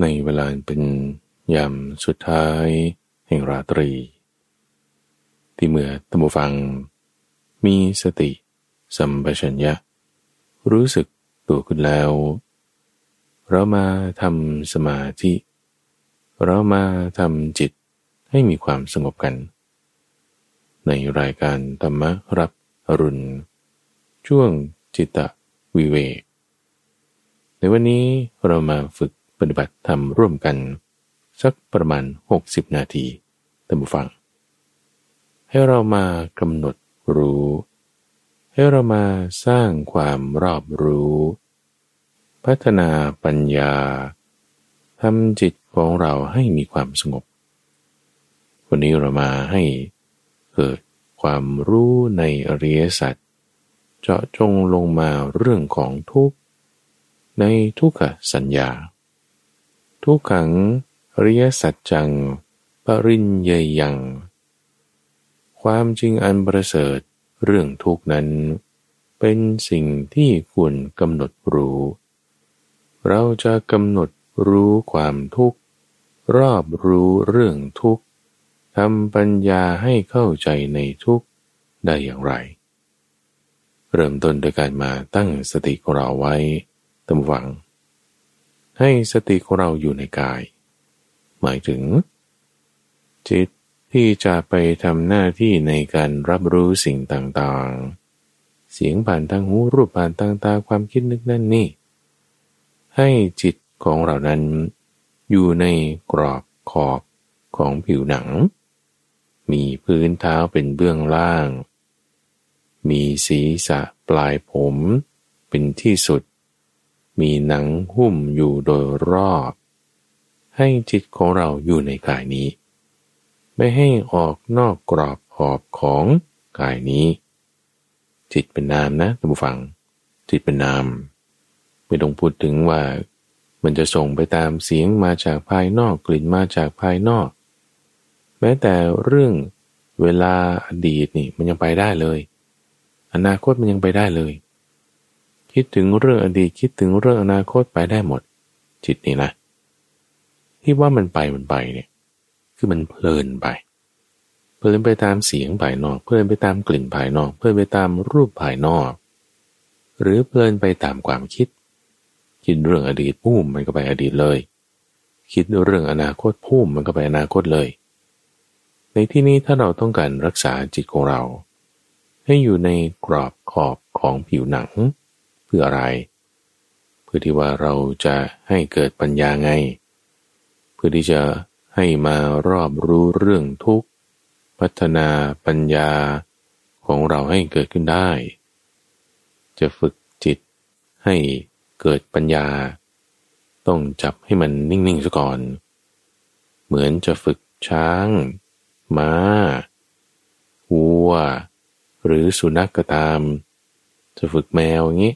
ในเวลาเป็นยามสุดท้ายแห่งราตรี ที่เมื่อตัมบูฟัง มีสติสัมปชัญญะ รู้สึกตัวขึ้นแล้ว เรามาทำสมาธิ เรามาทำจิตให้มีความสงบกัน ในรายการธรรมรับอรุณ ช่วงจิตตวิเวกในวันนี้เรามาฝึก ปฏิบัติธรรมร่วมกัน สักประมาณ 60 นาทีท่านผู้ฟัง ให้เรามากำหนดรู้ ให้เรามาสร้างความรอบรู้ พัฒนาปัญญาทำจิตของเราให้มีความสงบ วันนี้เรามาให้เกิดความรู้ในอริยสัจเจาะจงลงมาเรื่องของทุกข์ในทุกขสัญญา ทุกขังอริยสัจจัง ปริญเยยัง ความจริงอันประเสริฐเรื่องทุกนั้น เป็นสิ่งที่ควรกำหนดรู้ เราจะกำหนดรู้ความทุกข์ รอบรู้เรื่องทุกข์ทำปัญญาให้เข้าใจในทุกข์ได้อย่างไร เริ่มต้นโดยการมาตั้งสติของเราไว้ตำหวัง ให้สติของเราอยู่ในกาย หมายถึง จิตที่จะไปทำหน้าที่ในการรับรู้สิ่งต่างๆ เสียงผ่านทางหูรูปผ่านทางตาความคิดนึกนั่นนี่ ให้จิตของเรานั้น อยู่ในกรอบขอบของผิวหนัง มีพื้นเท้าเป็นเบื้องล่าง มีศีรษะปลายผม เป็นที่สุด มีหนังหุ้มอยู่โดยรอบ ให้จิตของเราอยู่ในกายนี้ ไม่ให้ออกนอกกรอบขอบของกายนี้ จิตเป็นนามนะท่านผู้ฟัง จิตเป็นนาม ไม่ต้องพูดถึงว่ามันจะส่งไปตามเสียงมาจากภายนอกกลิ่นมาจากภายนอก แม้แต่เรื่องเวลาอดีตนี่มันยังไปได้เลย อนาคตมันยังไปได้เลย คิดถึงเรื่องอดีตคิดถึงเรื่องอนาคตไปได้หมด จิตนี่นะ ที่ว่ามันไปมันไปเนี่ย คือมันเพลินไป เพลินไปตามเสียงภายนอก เพลินไปตามกลิ่นภายนอก เพลินไปตามรูปภายนอก หรือเพลินไปตามความคิด คิดเรื่องอดีตพุ่มมันก็ไปอดีตเลย คิดเรื่องอนาคตพุ่มมันก็ไปอนาคตเลย ในที่นี้ถ้าเราต้องการรักษาจิตของเรา ให้อยู่ในกรอบขอบของผิวหนัง เพื่ออะไร เพื่อที่ว่าเราจะให้เกิดปัญญาไง เพื่อที่จะให้มารอบรู้เรื่องทุกข์ พัฒนาปัญญาของเราให้เกิดขึ้นได้ จะฝึกจิตให้เกิดปัญญา ต้องจับให้มันนิ่งๆซะก่อน เหมือนจะฝึกช้าง ม้าวัว หรือสุนัขกก็ตาม จะฝึกแมวอย่างนี้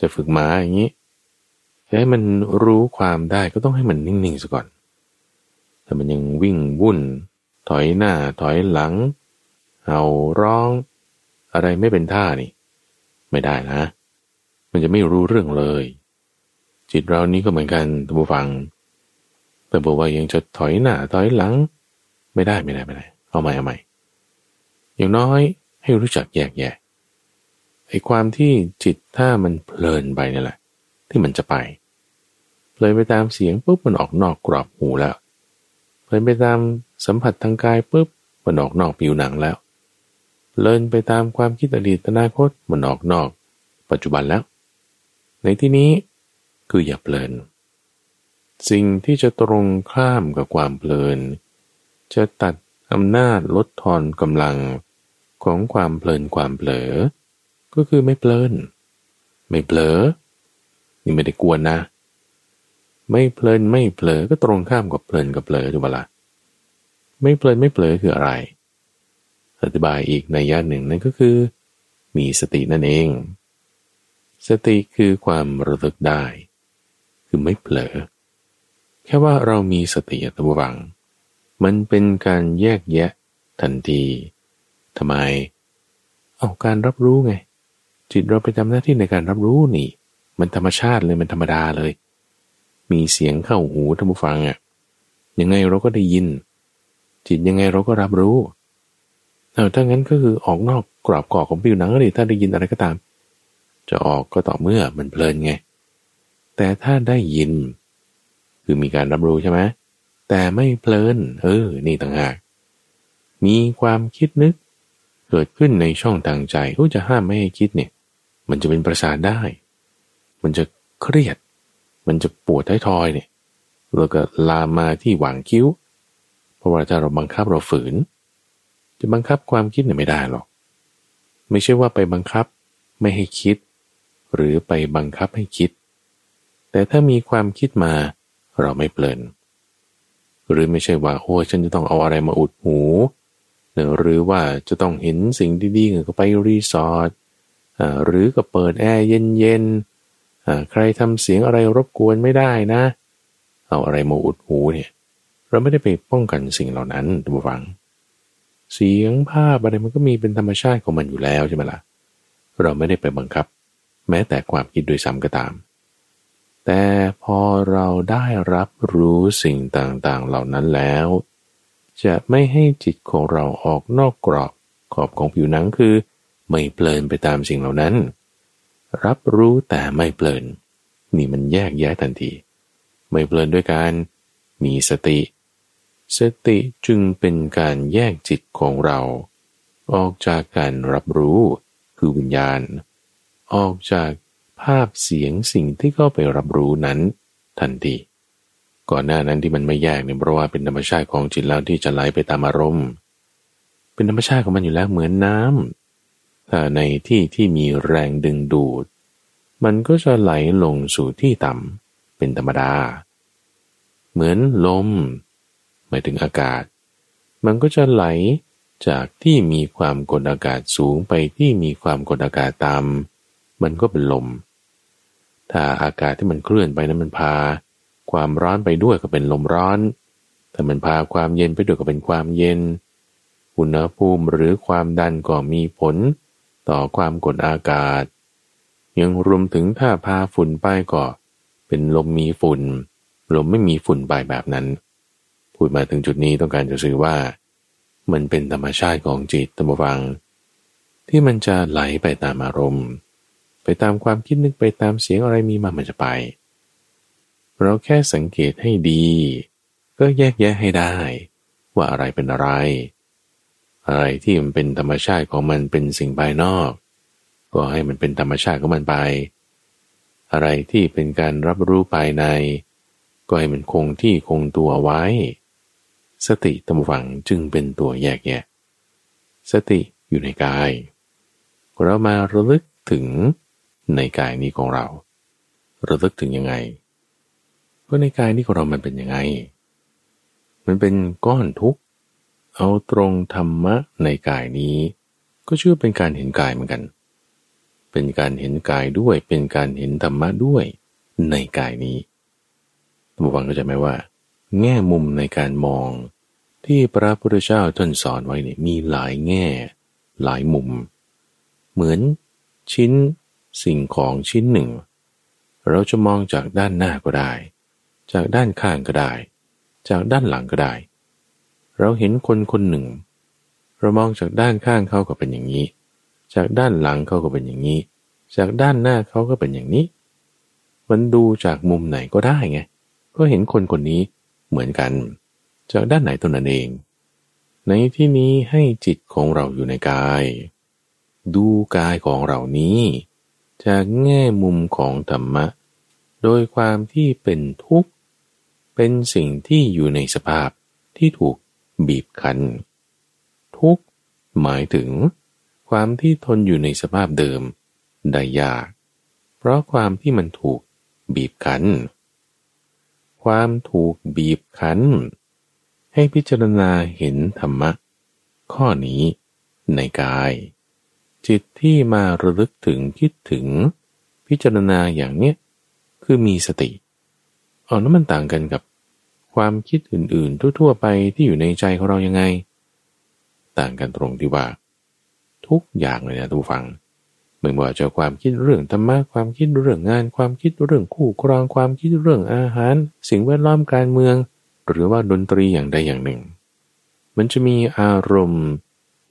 จะฝึกหมาอย่างนี้จะให้มันรู้ความได้ก็ต้องให้มันนิ่งๆซะก่อนถ้ามันยังวิ่งวุ่น ถอยหน้าถอยหลังเห่าร้อง อะไรไม่เป็นท่านี่ ไม่ได้นะ มันจะไม่รู้เรื่องเลย จิตเรานี้ก็เหมือนกันท่านผู้ฟัง แต่บอกว่ายังจะถอยหน้าถอยหลัง ไม่ได้ไม่ได้ไม่ได้ เอาใหม่เอาใหม่อย่างน้อยให้รู้จักแยกแยะ ไอ้ความที่จิตถ้ามันเพลินไปนี่แหละ ที่มันจะไป เพลินไปตามเสียงปุ๊บมันออกนอกกรอบหูแล้ว เพลินไปตามสัมผัสทางกายปุ๊บมันออกนอกผิวหนังแล้ว เพลินไปตามความคิดอดีตอนาคตมันออกนอก ปัจจุบันแล้ว ในที่นี้คืออย่าเพลิน สิ่งที่จะตรงข้ามกับความเพลิน จะตัดอำนาจลดทอนกำลังของความเพลินความเผลอ ก็คือไม่เพลิน ไม่เผลอ นี่ไม่ได้กวนนะ ไม่เพลินไม่เผลอก็ตรงข้ามกับเพลินกับเผลอถูกปะละ่ะไม่เพลินไม่เผลอคืออะไร อธิบายอีกในย่านหนึ่งนั่นก็คือ มีสตินั่นเอง สติคือความระลึกได้ คือไม่เผลอ แค่ว่าเรามีสติตัววัง มันเป็นการแยกแยะทันทีทำไม เอาการรับรู้ไง จิตเราไปทำหน้าที่ในการรับรู้นี่ มันธรรมชาติเลยมันธรรมดาเลย มีเสียงเข้าหูท่านผู้ฟังอะ่ะยังไงเราก็ได้ยิน จิตยังไงเราก็รับรู้เอาถ้างั้นก็คือออกนอกกรอบกรอบของผิวหนังเลยถ้าได้ยินอะไรก็ตาม จะออกก็ต่อเมื่อมันเพลินไง แต่ถ้าได้ยิน คือมีการรับรู้ใช่ไหมแต่ไม่เพลิน เออ นี่ต่างหาก มีความคิดนึก เกิดขึ้นในช่องทางใจก็จะห้ามไม่ให้คิดเนี่ย มันจะเป็นประสาทได้ มันจะเครียด มันจะปวดท้ายทอยเนี่ยแล้วก็ลามมาที่หว่างคิ้ว เพราะว่าถ้าเราบังคับเราฝืน จะบังคับความคิดเนี่ยไม่ได้หรอก ไม่ใช่ว่าไปบังคับไม่ให้คิด หรือไปบังคับให้คิด แต่ถ้ามีความคิดมาเราไม่เปลินหรือไม่ใช่ว่าโอ้ฉันจะต้องเอาอะไรมาอุดหู หรือว่าจะต้องเห็นสิ่งดีๆก็ไปรีสอร์ท หรือก็เปิดแอร์เย็นๆใครทำเสียงอะไรรบกวนไม่ได้นะ เอาอะไรมาอุดหูเนี่ยเราไม่ได้ไปป้องกันสิ่งเหล่านั้นทุกฝัง เสียงภาพอะไรมันก็มีเป็นธรรมชาติของมันอยู่แล้วใช่ไหมละ่ะ เราไม่ได้ไปบังคับ แม้แต่ความคิดโดยซ้ำก็ตาม แต่พอเราได้รับรู้สิ่งต่างๆเหล่านั้นแล้ว จะไม่ให้จิตของเราออกนอกกรอบขอบของผิวหนังคือ ไม่เพลินไปตามสิ่งเหล่านั้น รับรู้แต่ไม่เพลิน นี่มันแยกแยะทันที ไม่เพลินด้วยการมีสติ สติจึงเป็นการแยกจิตของเรา ออกจากการรับรู้คือวิญญาณ ออกจากภาพเสียงสิ่งที่เข้าไปรับรู้นั้นทันทีก่อนหน้านั้นที่มันไม่แยกเนี่ยเพราะว่าเป็นธรรมชาติของจิตแล้วที่จะไหลไปตามอารมณ์ เป็นธรรมชาติของมันอยู่แล้วเหมือนน้ำ ถ้าในที่ที่มีแรงดึงดูด มันก็จะไหลลงสู่ที่ต่ำเป็นธรรมดา เหมือนลม หมายถึงอากาศ มันก็จะไหลจากที่มีความกดอากาศสูงไปที่มีความกดอากาศต่ำมันก็เป็นลม ถ้าอากาศที่มันเคลื่อนไปนั้นมันพา ความร้อนไปด้วยก็เป็นลมร้อน ถ้ามันพาความเย็นไปด้วยก็เป็นความเย็น อุณหภูมิหรือความดันก็มีผล ต่อความกดอากาศ ยังรวมถึงถ้าพาฝุ่นไปก็เป็นลมมีฝุ่น ลมไม่มีฝุ่นไปแบบนั้น พูดมาถึงจุดนี้ต้องการจะสื่อว่า มันเป็นธรรมชาติของจิตตัมฟัง ที่มันจะไหลไปตามอารมณ์ ไปตามความคิดนึกไปตามเสียงอะไรมีมามันจะไป เราแค่สังเกตให้ดี ก็แยกแยะให้ได้ ว่าอะไรเป็นอะไร อะไรที่มันเป็นธรรมชาติของมันเป็นสิ่งภายนอก ก็ให้มันเป็นธรรมชาติของมันไป อะไรที่เป็นการรับรู้ภายใน ก็ให้มันคงที่คงตัวไว้ สติตมฝังจึงเป็นตัวแยกแยะ สติอยู่ในกาย เรามาระลึกถึงในกายนี้ของเรา ระลึกถึงยังไงก็ในกายนี้ของเรามันเป็นยังไง มันเป็นก้อนทุกข์ เอาตรงธรรมะในกายนี้ ก็ชื่อเป็นการเห็นกายเหมือนกัน เป็นการเห็นกายด้วย เป็นการเห็นธรรมะด้วยในกายนี้ท่านผู้ฟังก็จะไหมว่า แง่มุมในการมอง ที่พระพุทธเจ้าท่านสอนไว้เนี่ยมีหลายแง่ หลายมุม เหมือนชิ้นสิ่งของชิ้นหนึ่ง เราจะมองจากด้านหน้าก็ได้ จากด้านข้างก็ได้ จากด้านหลังก็ได้ เราเห็นคนคนหนึ่ง เรามองจากด้านข้างเขาก็เป็นอย่างนี้ จากด้านหลังเขาก็เป็นอย่างนี้ จากด้านหน้าเขาก็เป็นอย่างนี้ มันดูจากมุมไหนก็ได้ไง ก็เห็นคนคนนี้เหมือนกัน จากด้านไหนตัวนั้นเอง ในที่นี้ให้จิตของเราอยู่ในกาย ดูกายของเรานี้ จากแง่มุมของธรรมะ โดยความที่เป็นทุกข์ เป็นสิ่งที่อยู่ในสภาพที่ถูก บีบคั้น ทุกหมายถึง ความที่ทนอยู่ในสภาพเดิมได้ยาก เพราะความที่มันถูกบีบคั้น ความถูกบีบคั้น ให้พิจารณาเห็นธรรมะ ข้อนี้ในกาย จิตที่มาระลึกถึงคิดถึง พิจารณาอย่างเนี้ยคือมีสติอ๋อแล้วมันต่างกันกับ ความคิดอื่นๆ ทั่ว ๆ ไปที่อยู่ในใจของเรายังไง ต่างกันตรงที่ว่า ทุกอย่างเลยนะทุกฟังไม่ว่าจะความคิดเรื่องธรรมะความคิดเรื่องงาน ความคิดเรื่องคู่ครองความคิดเรื่องอาหาร สิ่งแวดล้อมการเมือง หรือว่าดนตรีอย่างใดอย่างหนึ่ง มันจะมีอารมณ์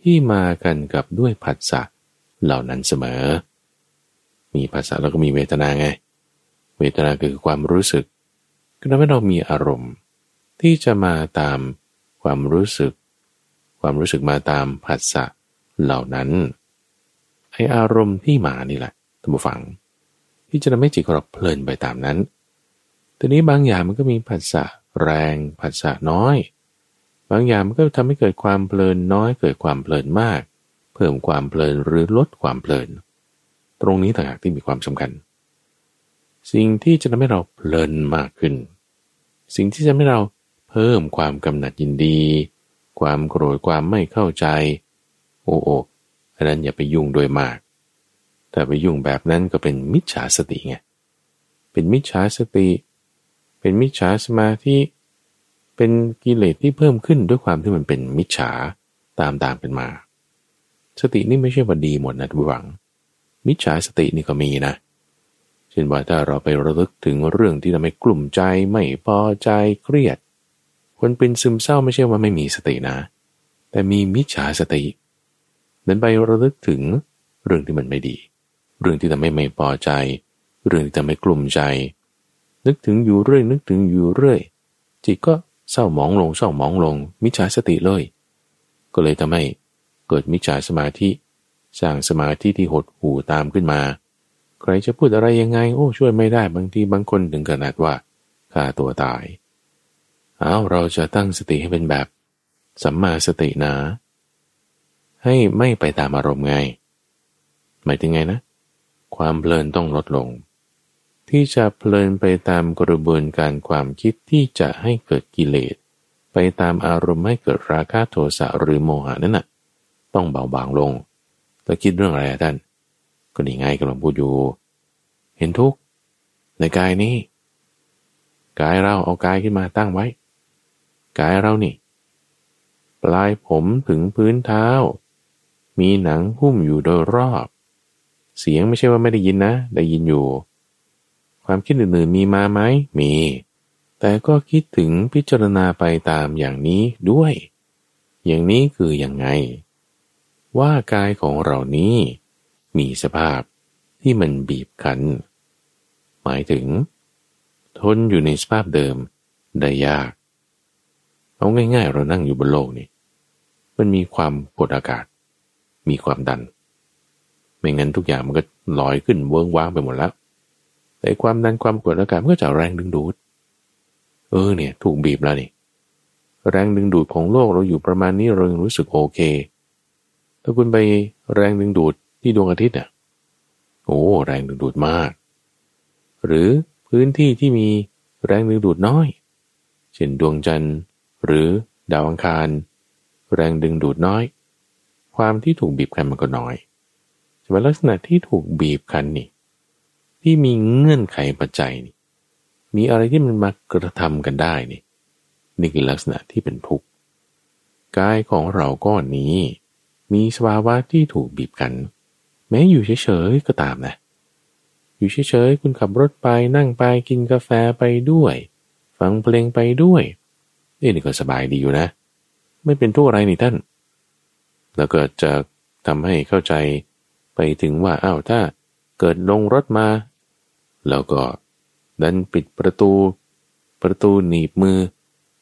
ที่มากันกับด้วยผัสสะเหล่านั้นเสมอ มีภาษาแล้วก็มีเวทนาไง เวทนาคือความรู้สึกก็ทำให้เรามีอารมณ์ ที่จะมาตามความรู้สึก ความรู้สึกมาตามภาษะเหล่านั้นไออารมณ์ที่มานี่แหละท่านผู้ฟัง ที่จะทำให้จิตของเราเพลินไปตามนั้นทีนี้บางอย่างมันก็มีภาษะแรงภาษะน้อย บางอย่างมันก็ทำให้เกิดความเพลินน้อย เกิดความเพลินมาก เพิ่มความเพลินหรือลดความเพลิน ตรงนี้ต่างหากที่มีความสำคัญ สิ่งที่จะทำให้เราเพลินมากขึ้น สิ่งที่จะทำให้เรา เพิ่มความกำหนัดยินดี ความโกรธความไม่เข้าใจ โอ้โออันนั้นอย่าไปยุ่งโดยมาก แต่ไปยุ่งแบบนั้นก็เป็นมิจฉาสติไงเป็นมิจฉาสติ เป็นมิจฉาสมาธิเป็นกิเลสที่เพิ่มขึ้นด้วยความที่มันเป็นมิจฉาตามตามเป็นมา สตินี่ไม่ใช่ว่าดีหมดนะทุกฝัง มิจฉาสตินี่ก็มีนะเช่นว่าถ้าเราไประลึกถึงเรื่องที่ทำให้กลุ่มใจไม่พอใจเครียด คนเป็นซึมเศร้าไม่ใช่ว่าไม่มีสตินะ แต่มีมิจฉาสตินั้นไประลึกถึงเรื่องที่มันไม่ดี เรื่องที่ทำให้ไม่พอใจ เรื่องที่ทำให้กลุ่มใจ นึกถึงอยู่เรื่อยนึกถึงอยู่เรื่อยจิตก็เศร้าหมองลงเศร้าหมองลง มิจฉาสติเลย ก็เลยทำให้เกิดมิจฉาสมาธิ สร้างสมาธิที่หดหู่ตามขึ้นมา ใครจะพูดอะไรยังไง โอ้ช่วยไม่ได้บางทีบางคนถึงขนาดว่าฆ่าตัวตาย เอาเราจะตั้งสติให้เป็นแบบ สัมมาสตินะ ให้ไม่ไปตามอารมณ์ไง หมายถึงไงนะ ความเพลินต้องลดลง ที่จะเพลินไปตามกระบวนการความคิดที่จะให้เกิดกิเลส ไปตามอารมณ์ให้เกิดราคะโทสะหรือโมหะนั่นน่ะ ต้องเบาบางลงแต่คิดเรื่องอะไรท่าน ก็นี่ไงกำลังพูดอยู่ เห็นทุกข์ในกายนี้กายเราเอากายขึ้นมาตั้งไว้ กายเรานี่ ปลายผมถึงพื้นเท้า มีหนังหุ้มอยู่โดยรอบ เสียงไม่ใช่ว่าไม่ได้ยินนะ ได้ยินอยู่ ความคิดอื่นๆมีมาไหมมี แต่ก็คิดถึงพิจารณาไปตามอย่างนี้ด้วย อย่างนี้คืออย่างไง ว่ากายของเรานี้ มีสภาพที่มันบีบคั้น หมายถึง ทนอยู่ในสภาพเดิมได้ยาก เอาง่ายๆ เรานั่งอยู่บนโลกนี่มันมีความกดอากาศ มีความดัน ไม่งั้นทุกอย่างมันก็ลอยขึ้นเวิ้งว้างไปหมดแล้วแต่ความดันความกดอากาศมันก็จะแรงดึงดูด เออเนี่ย ถูกบีบแล้วนี่แรงดึงดูดของโลกเราอยู่ประมาณนี้เรายังรู้สึกโอเค ถ้าคุณไปแรงดึงดูดที่ดวงอาทิตย์อะโอ้แรงดึงดูดมาก หรือพื้นที่ที่มีแรงดึงดูดน้อย เช่นดวงจันทร์ หรือดาวอังคาร แรงดึงดูดน้อย ความที่ถูกบีบคั้นมันก็น้อยแต่ลักษณะที่ถูกบีบคั้นนี่ ที่มีเงื่อนไขปัจจัยนี่ มีอะไรที่มันมากระทำกันได้นี่นี่คือลักษณะที่เป็นทุกข์กายของเราก้อนนี้ มีสภาวะที่ถูกบีบคั้นแม้อยู่เฉยๆก็ตามนะ อยู่เฉยๆคุณขับรถไปนั่งไปกินกาแฟไปด้วย ฟังเพลงไปด้วย นี่ก็สบายดีอยู่นะ ไม่เป็นทุกข์อะไรนี่ท่าน แล้วก็จะทำให้เข้าใจไปถึงว่าอ้าวถ้าเกิดลงรถมา แล้วก็ดันปิดประตู ประตูหนีบมือ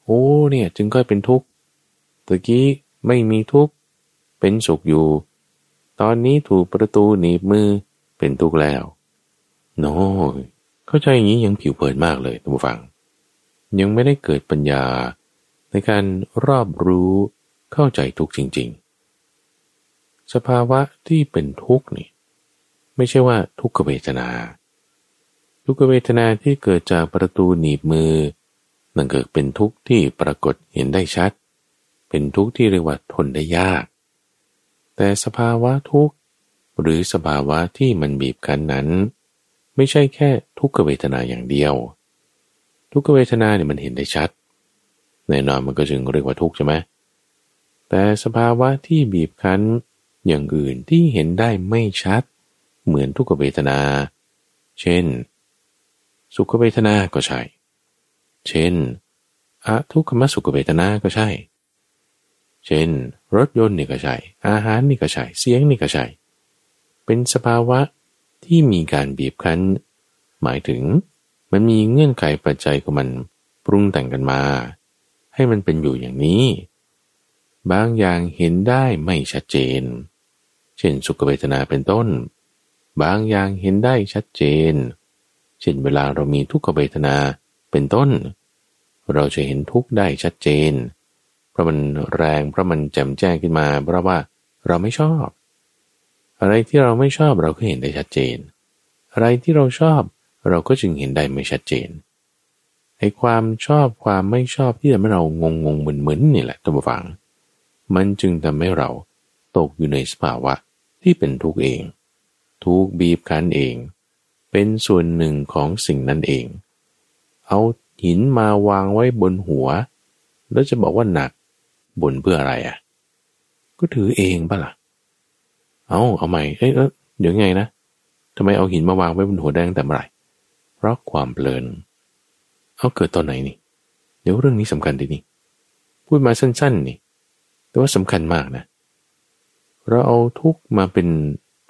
โอ้เนี่ยจึงค่อยเป็นทุกข์ตะกี้ไม่มีทุกข์เป็นสุขอยู่ ตอนนี้ถูกประตูหนีบมือเป็นทุกข์แล้ว โน้เข้าใจอย่างนี้ยังผิวเผินมากเลยท่านผู้ฟัง ยังไม่ได้เกิดปัญญา ในการรอบรู้เข้าใจทุกจริง ๆ สภาวะที่เป็นทุกข์นี่ไม่ใช่ว่าทุกขเวทนา ทุกขเวทนาที่เกิดจากประตูหนีบมือ นั่นเกิดเป็นทุกข์ที่ปรากฏเห็นได้ชัด เป็นทุกข์ที่เรียกว่าทนได้ยาก แต่สภาวะทุกข์หรือสภาวะที่มันบีบคั้นนั้น ไม่ใช่แค่ทุกขเวทนาอย่างเดียว ทุกขเวทนาเนี่ยมันเห็นได้ชัด แน่นอนมันก็จึงเรียกว่าทุกข์ใช่ไหมแต่สภาวะที่บีบคั้นอย่างอื่นที่เห็นได้ไม่ชัด เหมือนทุกขเวทนา เช่น สุขเวทนาก็ใช่ เช่นอะทุกขมสุขเวทนาก็ใช่ เช่น รถยนต์นี่ก็ใช่ อาหารนี่ก็ใช่ เสียงนี่ก็ใช่ เป็นสภาวะที่มีการบีบคั้น หมายถึงมันมีเงื่อนไขปัจจัยของมันปรุงแต่งกันมา ให้มันเป็นอยู่อย่างนี้ บางอย่างเห็นได้ไม่ชัดเจน เช่นสุขเวทนาเป็นต้น บางอย่างเห็นได้ชัดเจน เช่นเวลาเรามีทุกขเวทนาเป็นต้น เราจะเห็นทุกข์ได้ชัดเจน เพราะมันแรงเพราะมันแจ่มแจ้งขึ้นมา เพราะว่าเราไม่ชอบ อะไรที่เราไม่ชอบเราก็เห็นได้ชัดเจน อะไรที่เราชอบเราก็จึงเห็นได้ไม่ชัดเจน ไอ้ความชอบความไม่ชอบที่ทำให้เรางงงงเหมือนเหมือนนี่แหละตัวฟัง มันจึงทำให้เราตกอยู่ในสภาวะที่เป็นทุกข์เอง ทุกบีบคั้นเอง เป็นส่วนหนึ่งของสิ่งนั้นเอง เอาหินมาวางไว้บนหัว แล้วจะบอกว่าหนักบนเพื่ออะไรอะ ก็ถือเองปะละ่ะ เอาเอาใหม่เอ้ยเดี๋ยวไงนะทำไมเอาหินมาวางไว้บนหัวแดงแต่เมื่อไหร่เพราะความเพลินเเอาเกิดตอนไหนนี่ เดี๋ยวเรื่องนี้สำคัญดีนี่ พูดมาสั้นๆนี่ แต่ว่าสำคัญมากนะ เราเอาทุกมาเป็น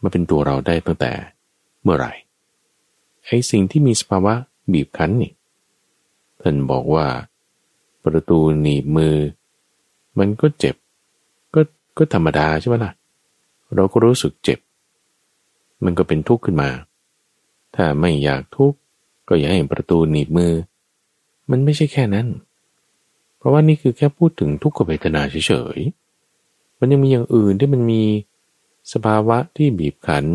มาเป็นตัวเราได้ตั้งแต่เมื่อไหร่ ไอ้สิ่งที่มีสภาวะบีบคั้นนี่ ท่านบอกว่าประตูหนีบมือ มันก็เจ็บ ก็ก็ธรรมดาใช่ไหมล่ะ เราก็รู้สึกเจ็บ มันก็เป็นทุกข์ขึ้นมา ถ้าไม่อยากทุกข์ก็อย่าให้ประตูหนีบมือ มันไม่ใช่แค่นั้น เพราะว่านี่คือแค่พูดถึงทุกขเวทนาเฉยๆ มันยังมีอย่างอื่นที่มันมีสภาวะที่บีบคั้น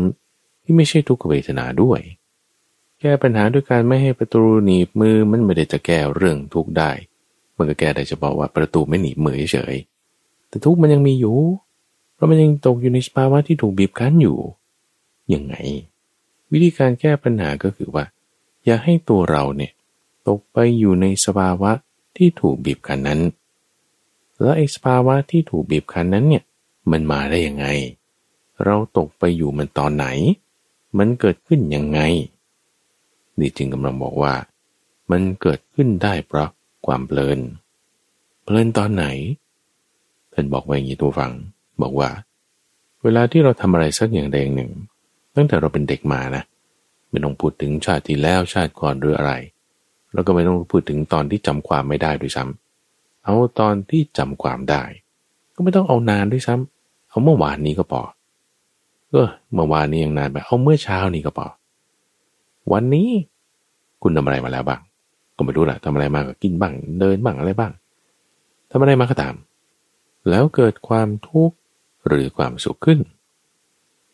ที่ไม่ใช่ทุกขเวทนาด้วย แก้ปัญหาด้วยการไม่ให้ประตูหนีบมือมันไม่ได้จะแก้เรื่องทุกได้ มันก็แก้ได้เฉพาะว่าประตูไม่หนีบมือเฉยแต่ทุกมันยังมีอยู่ เพราะมันยังตกอยู่ในสภาวะที่ถูกบีบคั้นอยู่ ยังไง วิธีการแก้ปัญหาก็คือว่า อย่าให้ตัวเราเนี่ย ตกไปอยู่ในสภาวะที่ถูกบีบคั้นนั้น แล้วไอ้สภาวะที่ถูกบีบคั้นนั้นเนี่ยมันมาได้ยังไง เราตกไปอยู่มันตอนไหน มันเกิดขึ้นยังไง นี่จึงกำลังบอกว่า มันเกิดขึ้นได้เพราะความเพลิน เพลินตอนไหนท่านบอกไว้อย่างนี้ตัวฟัง บอกว่า เวลาที่เราทำอะไรสักอย่างใดอย่างหนึ่ง ตั้งแต่เราเป็นเด็กมานะไม่ต้องพูดถึงชาติที่แล้วชาติก่อนหรืออะไร แล้วก็ไม่ต้องพูดถึงตอนที่จำความไม่ได้ด้วยซ้ำเอาตอนที่จำความได้ ก็ไม่ต้องเอานานด้วยซ้ำเอาเมื่อวานนี้ก็พอเออเมื่อวานนี้ยังนานไปเอาเมื่อเช้านี้ก็พอวันนี้ คุณทำอะไรมาแล้วบ้าง ก็ไม่รู้แหละทำอะไรมาก็กินบ้าง เดินบ้างอะไรบ้างทำอะไรมาก็ตาม แล้วเกิดความทุกข์หรือความสุขขึ้น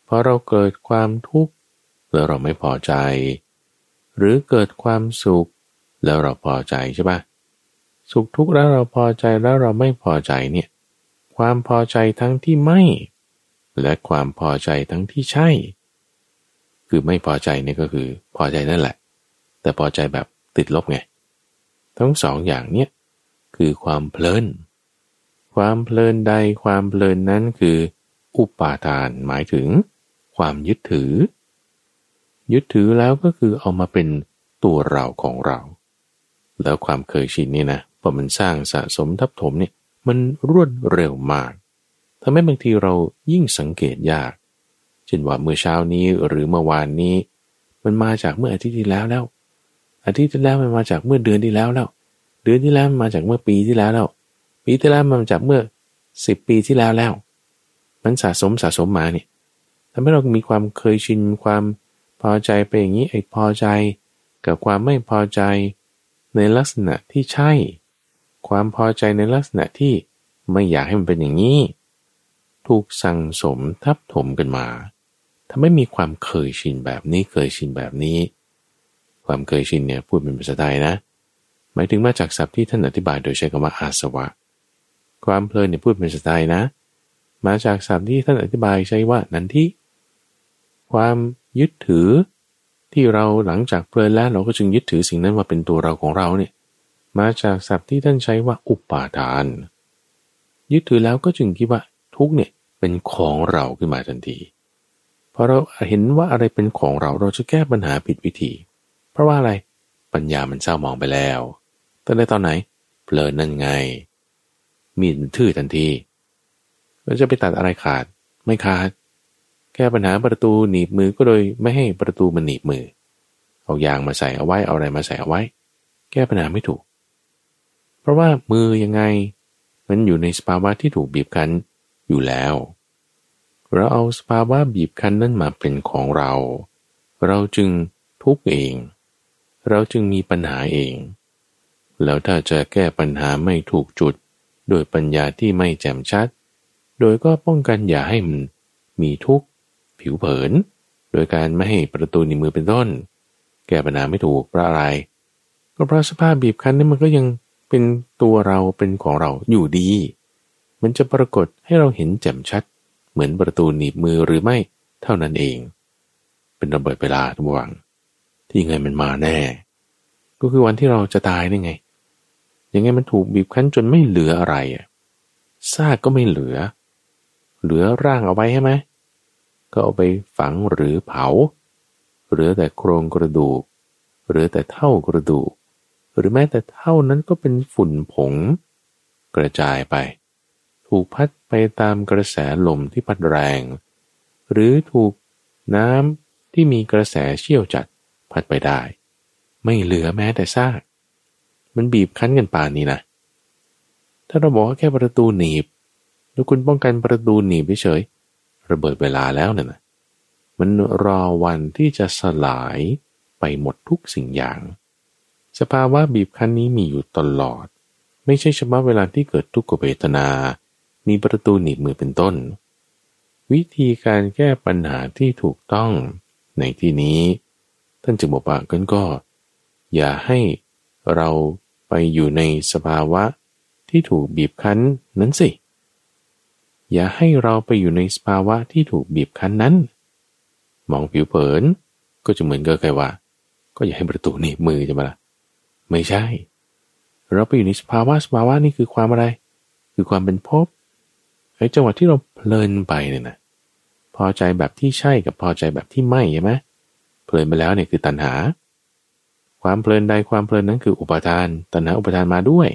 พอเราเกิดความทุกข์แล้วเราไม่พอใจ หรือเกิดความสุข แล้วเราพอใจใช่ปะสุขทุกข์แล้วเราพอใจแล้วเราไม่พอใจเนี่ย ความพอใจทั้งที่ไม่ และความพอใจทั้งที่ใช่ คือไม่พอใจนี่ก็คือพอใจนั่นแหละ แต่พอใจแบบติดลบไง ทั้งสองอย่างเนี่ยคือความเพลิน ความเพลินใดความเพลินนั้นคือ อุปาทานหมายถึง ความยึดถือ ยึดถือแล้วก็คือเอามาเป็นตัวเราของเรา แล้วความเคยชินนี่นะพอมันสร้างสะสมทับถมเนี่ยมันรวดเร็วมากทำให้บางทีเรายิ่งสังเกตยากเช่นว่าเมื่อเช้านี้หรือเมื่อวานนี้ มันมาจากเมื่ออาทิตย์ที่แล้วแล้ว อาทิตย์ที่แล้วมันมาจากเมื่อเดือนที่แล้วแล้ว เดือนที่แล้วมันมาจากเมื่อปีที่แล้วแล้ว ปีที่แล้วมันมาจากเมื่อสิบปีที่แล้วแล้ว มันสะสมสะสมมาเนี่ยทำให้เรามีความเคยชินความพอใจไปอย่างนี้ไอ้พอใจ กับความไม่พอใจ ในลักษณะที่ใช่ ความพอใจในลักษณะที่ไม่อยากให้มันเป็นอย่างนี้ ถูกสั่งสมทับถมกันมาทำให้มีความเคยชินแบบนี้เคยชินแบบนี้ ความเคยชินเนี่ยพูดเป็นภาษาไทยนะ หมายถึงมาจากศัพท์ที่ท่านอธิบายโดยใช้คำว่าอาสวะ ความเพลินเนี่ยพูดเป็นภาษาไทยนะ มาจากศัพท์ที่ท่านอธิบายใช้ว่านันทิความยึดถือ ที่เราหลังจากเพลินแล้วเราก็จึงยึดถือสิ่งนั้นว่าเป็นตัวเราของเราเนี่ยมาจากศัพท์ที่ท่านใช้ว่าอุปาทาน ยึดถือแล้วก็จึงคิดว่าทุกเนี่ยเป็นของเราขึ้นมาทันทีพอเราเห็นว่าอะไรเป็นของเราเราจะแก้ปัญหาผิดวิธี เพราะว่าอะไรปัญญามันเศร้ามองไปแล้วตั้งแต่ตอนไหนเพลินนั่นไง มีดทื่อทันทีเราจะไปตัดอะไรขาด ไม่ขาด ก้ปัญหาประตูหนีบมือก็โดยไม่ให้ประตูมันหนีบมือ เอายางมาใส่เอาไว้เอาอะไรมาใส่เอาไว้ แก้ปัญหาไม่ถูก เพราะว่ามือยังไงมันอยู่ในสภาวะที่ถูกบีบคั้นอยู่แล้ว เราเอาสภาวะบีบคั้นนั้นมาเป็นของเรา เราจึงทุกข์เอง เราจึงมีปัญหาเอง แล้วถ้าจะแก้ปัญหาไม่ถูกจุด โดยปัญญาที่ไม่แจ่มชัด โดยก็ป้องกันอย่าให้มันมีทุกข์ ผิวเผิน โดยการไม่ให้ประตูในมือเป็นต้น แก้ปัญหาไม่ถูกเพราะอะไร ก็เพราะสภาพบีบคั้นนี่มันก็ยังเป็นตัวเราเป็นของเราอยู่ดี มันจะปรากฏให้เราเห็นแจ่มชัด เหมือนประตูหนีบมือหรือไม่เท่านั้นเอง เป็นระเบิดเวลาทุกวัง ที่ไงมันมาแน่ ก็คือวันที่เราจะตายนี่ไง ยังไงมันถูกบีบคั้นจนไม่เหลืออะไรอะซากก็ไม่เหลือ เหลือร่างเอาไว้ใช่ไหม ก็เอาไปฝังหรือเผา เหลือแต่โครงกระดูก เหลือแต่เท่ากระดูก หรือแม้แต่เท่านั้นก็เป็นฝุ่นผง กระจายไป ถูกพัดไปตามกระแสลมที่พัดแรง หรือถูกน้ำที่มีกระแสเชี่ยวจัดพัดไปได้ ไม่เหลือแม้แต่ซาก มันบีบคั้นกันป่านนี้นะ ถ้าเราบอกว่าแค่ประตูหนีบ แล้วคุณป้องกันประตูหนีบเฉย ระเบิดเวลาแล้วเนี่ยนะมันรอวันที่จะสลายไปหมดทุกสิ่งอย่าง สภาวะบีบคั้นนี้มีอยู่ตลอด ไม่ใช่เฉพาะเวลาที่เกิดทุกขเวทนา มีประตูหนีบมือเป็นต้น วิธีการแก้ปัญหาที่ถูกต้องในที่นี้ ท่านจึงบอกว่ากันก็ อย่าให้เราไปอยู่ในสภาวะที่ถูกบีบคั้นนั้นสิ อย่าให้เราไปอยู่ในสภาวะที่ถูกบีบคั้นนั้น มองผิวเผิน ก็จะเหมือนกับใครว่า ก็อย่าให้ประตูหนีบมือจะมาละไม่ใช่ เราไปอยู่ในสภาวะสภาวะนี่คือความอะไร คือความเป็นภพไอ้จังหวะที่เราเพลินไปเนี่ยนะพอใจแบบที่ใช่กับพอใจแบบที่ไม่ใช่ไหมเพลินไปแล้วเนี่ยคือตัณหา ความเพลินใดความเพลินนั้นคืออุปทาน ตัณหาอุปทานมาด้วย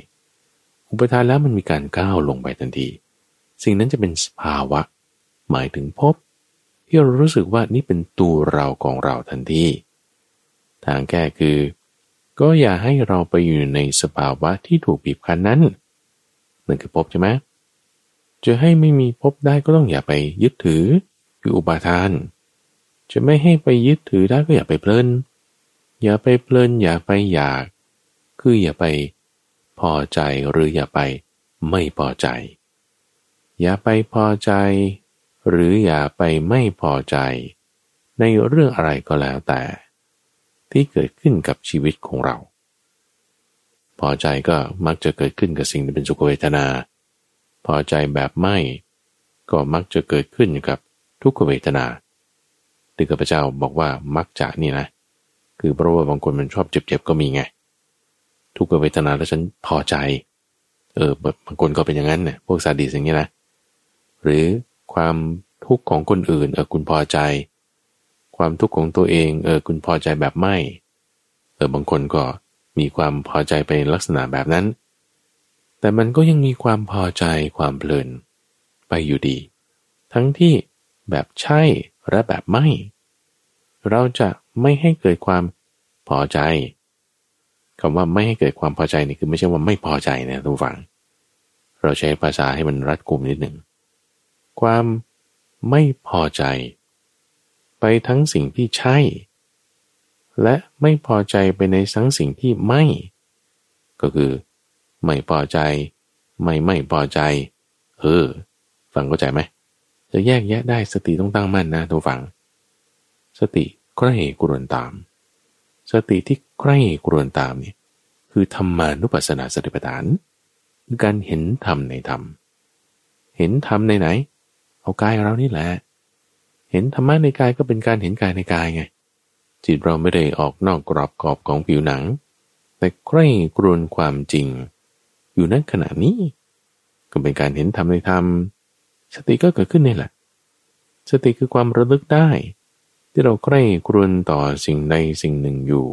อุปทานแล้วมันมีการก้าวลงไปทันที สิ่งนั้นจะเป็นสภาวะ หมายถึงพบ ที่เรารู้สึกว่านี่เป็นตัวเราของเราทันทีทางแก้คือ ก็อย่าให้เราไปอยู่ในสภาวะที่ถูกบีบคั้นนั้นนั่นคือพบใช่ไหมจะให้ไม่มีพบได้ก็ต้องอย่าไปยึดถือคืออุปาทาน จะไม่ให้ไปยึดถือได้ก็อย่าไปเพลิน อย่าไปเพลินอย่าไปอยาก คืออย่าไปพอใจหรืออย่าไปไม่พอใจ อย่าไปพอใจ หรืออย่าไปไม่พอใจ ในเรื่องอะไรก็แล้วแต่ ที่เกิดขึ้นกับชีวิตของเรา พอใจก็มักจะเกิดขึ้นกับสิ่งที่เป็นสุขเวทนา พอใจแบบไม่ ก็มักจะเกิดขึ้นกับทุกขเวทนาที่ข้าพเจ้าบอกว่ามักจะนี่นะ คือเพราะว่าบางคนมันชอบเจ็บๆก็มีไง ทุกขเวทนาแล้วฉันพอใจ เออบางคนก็เป็นอย่างนั้นเนี่ยพวกซาดิสอย่างนี้นะ หรือความทุกข์ของคนอื่นเออคุณพอใจ ความทุกข์ของตัวเองเออคุณพอใจแบบไม่เออบางคนก็มีความพอใจไปลักษณะแบบนั้น แต่มันก็ยังมีความพอใจความเพลินไปอยู่ดี ทั้งที่แบบใช่และแบบไม่ เราจะไม่ให้เกิดความพอใจคำว่าไม่ให้เกิดความพอใจนี่คือไม่ใช่ว่าไม่พอใจนะทุกฝัง เราใช้ภาษาให้มันรัดกุมนิดหนึ่ง ความไม่พอใจ ไปทั้งสิ่งที่ใช่ และไม่พอใจไปในทั้งสิ่งที่ไม่ ก็คือ ไม่พอใจ ไม่ไม่พอใจ เออ ฟังเข้าใจไหมจะแยกแยะได้สติต้องตั้งมั่นนะทุกฝัง สติใคร่กรวนตาม สติที่ใคร่กรวนตามนี่คือธรรมานุปัสสนาสติปัฏฐาน การเห็นธรรมในธรรม เห็นธรรมในไหน เอากายเรานี่แหละ เห็นธรรมะในกายก็เป็นการเห็นกายในกายไง จิตเราไม่ได้ออกนอกกรอบกรอบของผิวหนัง แต่ใคร่กรวนความจริง อยู่นั้นขณะนี้ ก็เป็นการเห็นธรรมในธรรม สติก็เกิดขึ้นนี่แหละ สติคือความระลึกได้ ที่เราใกล้ครวนต่อสิ่งใดสิ่งหนึ่งอยู่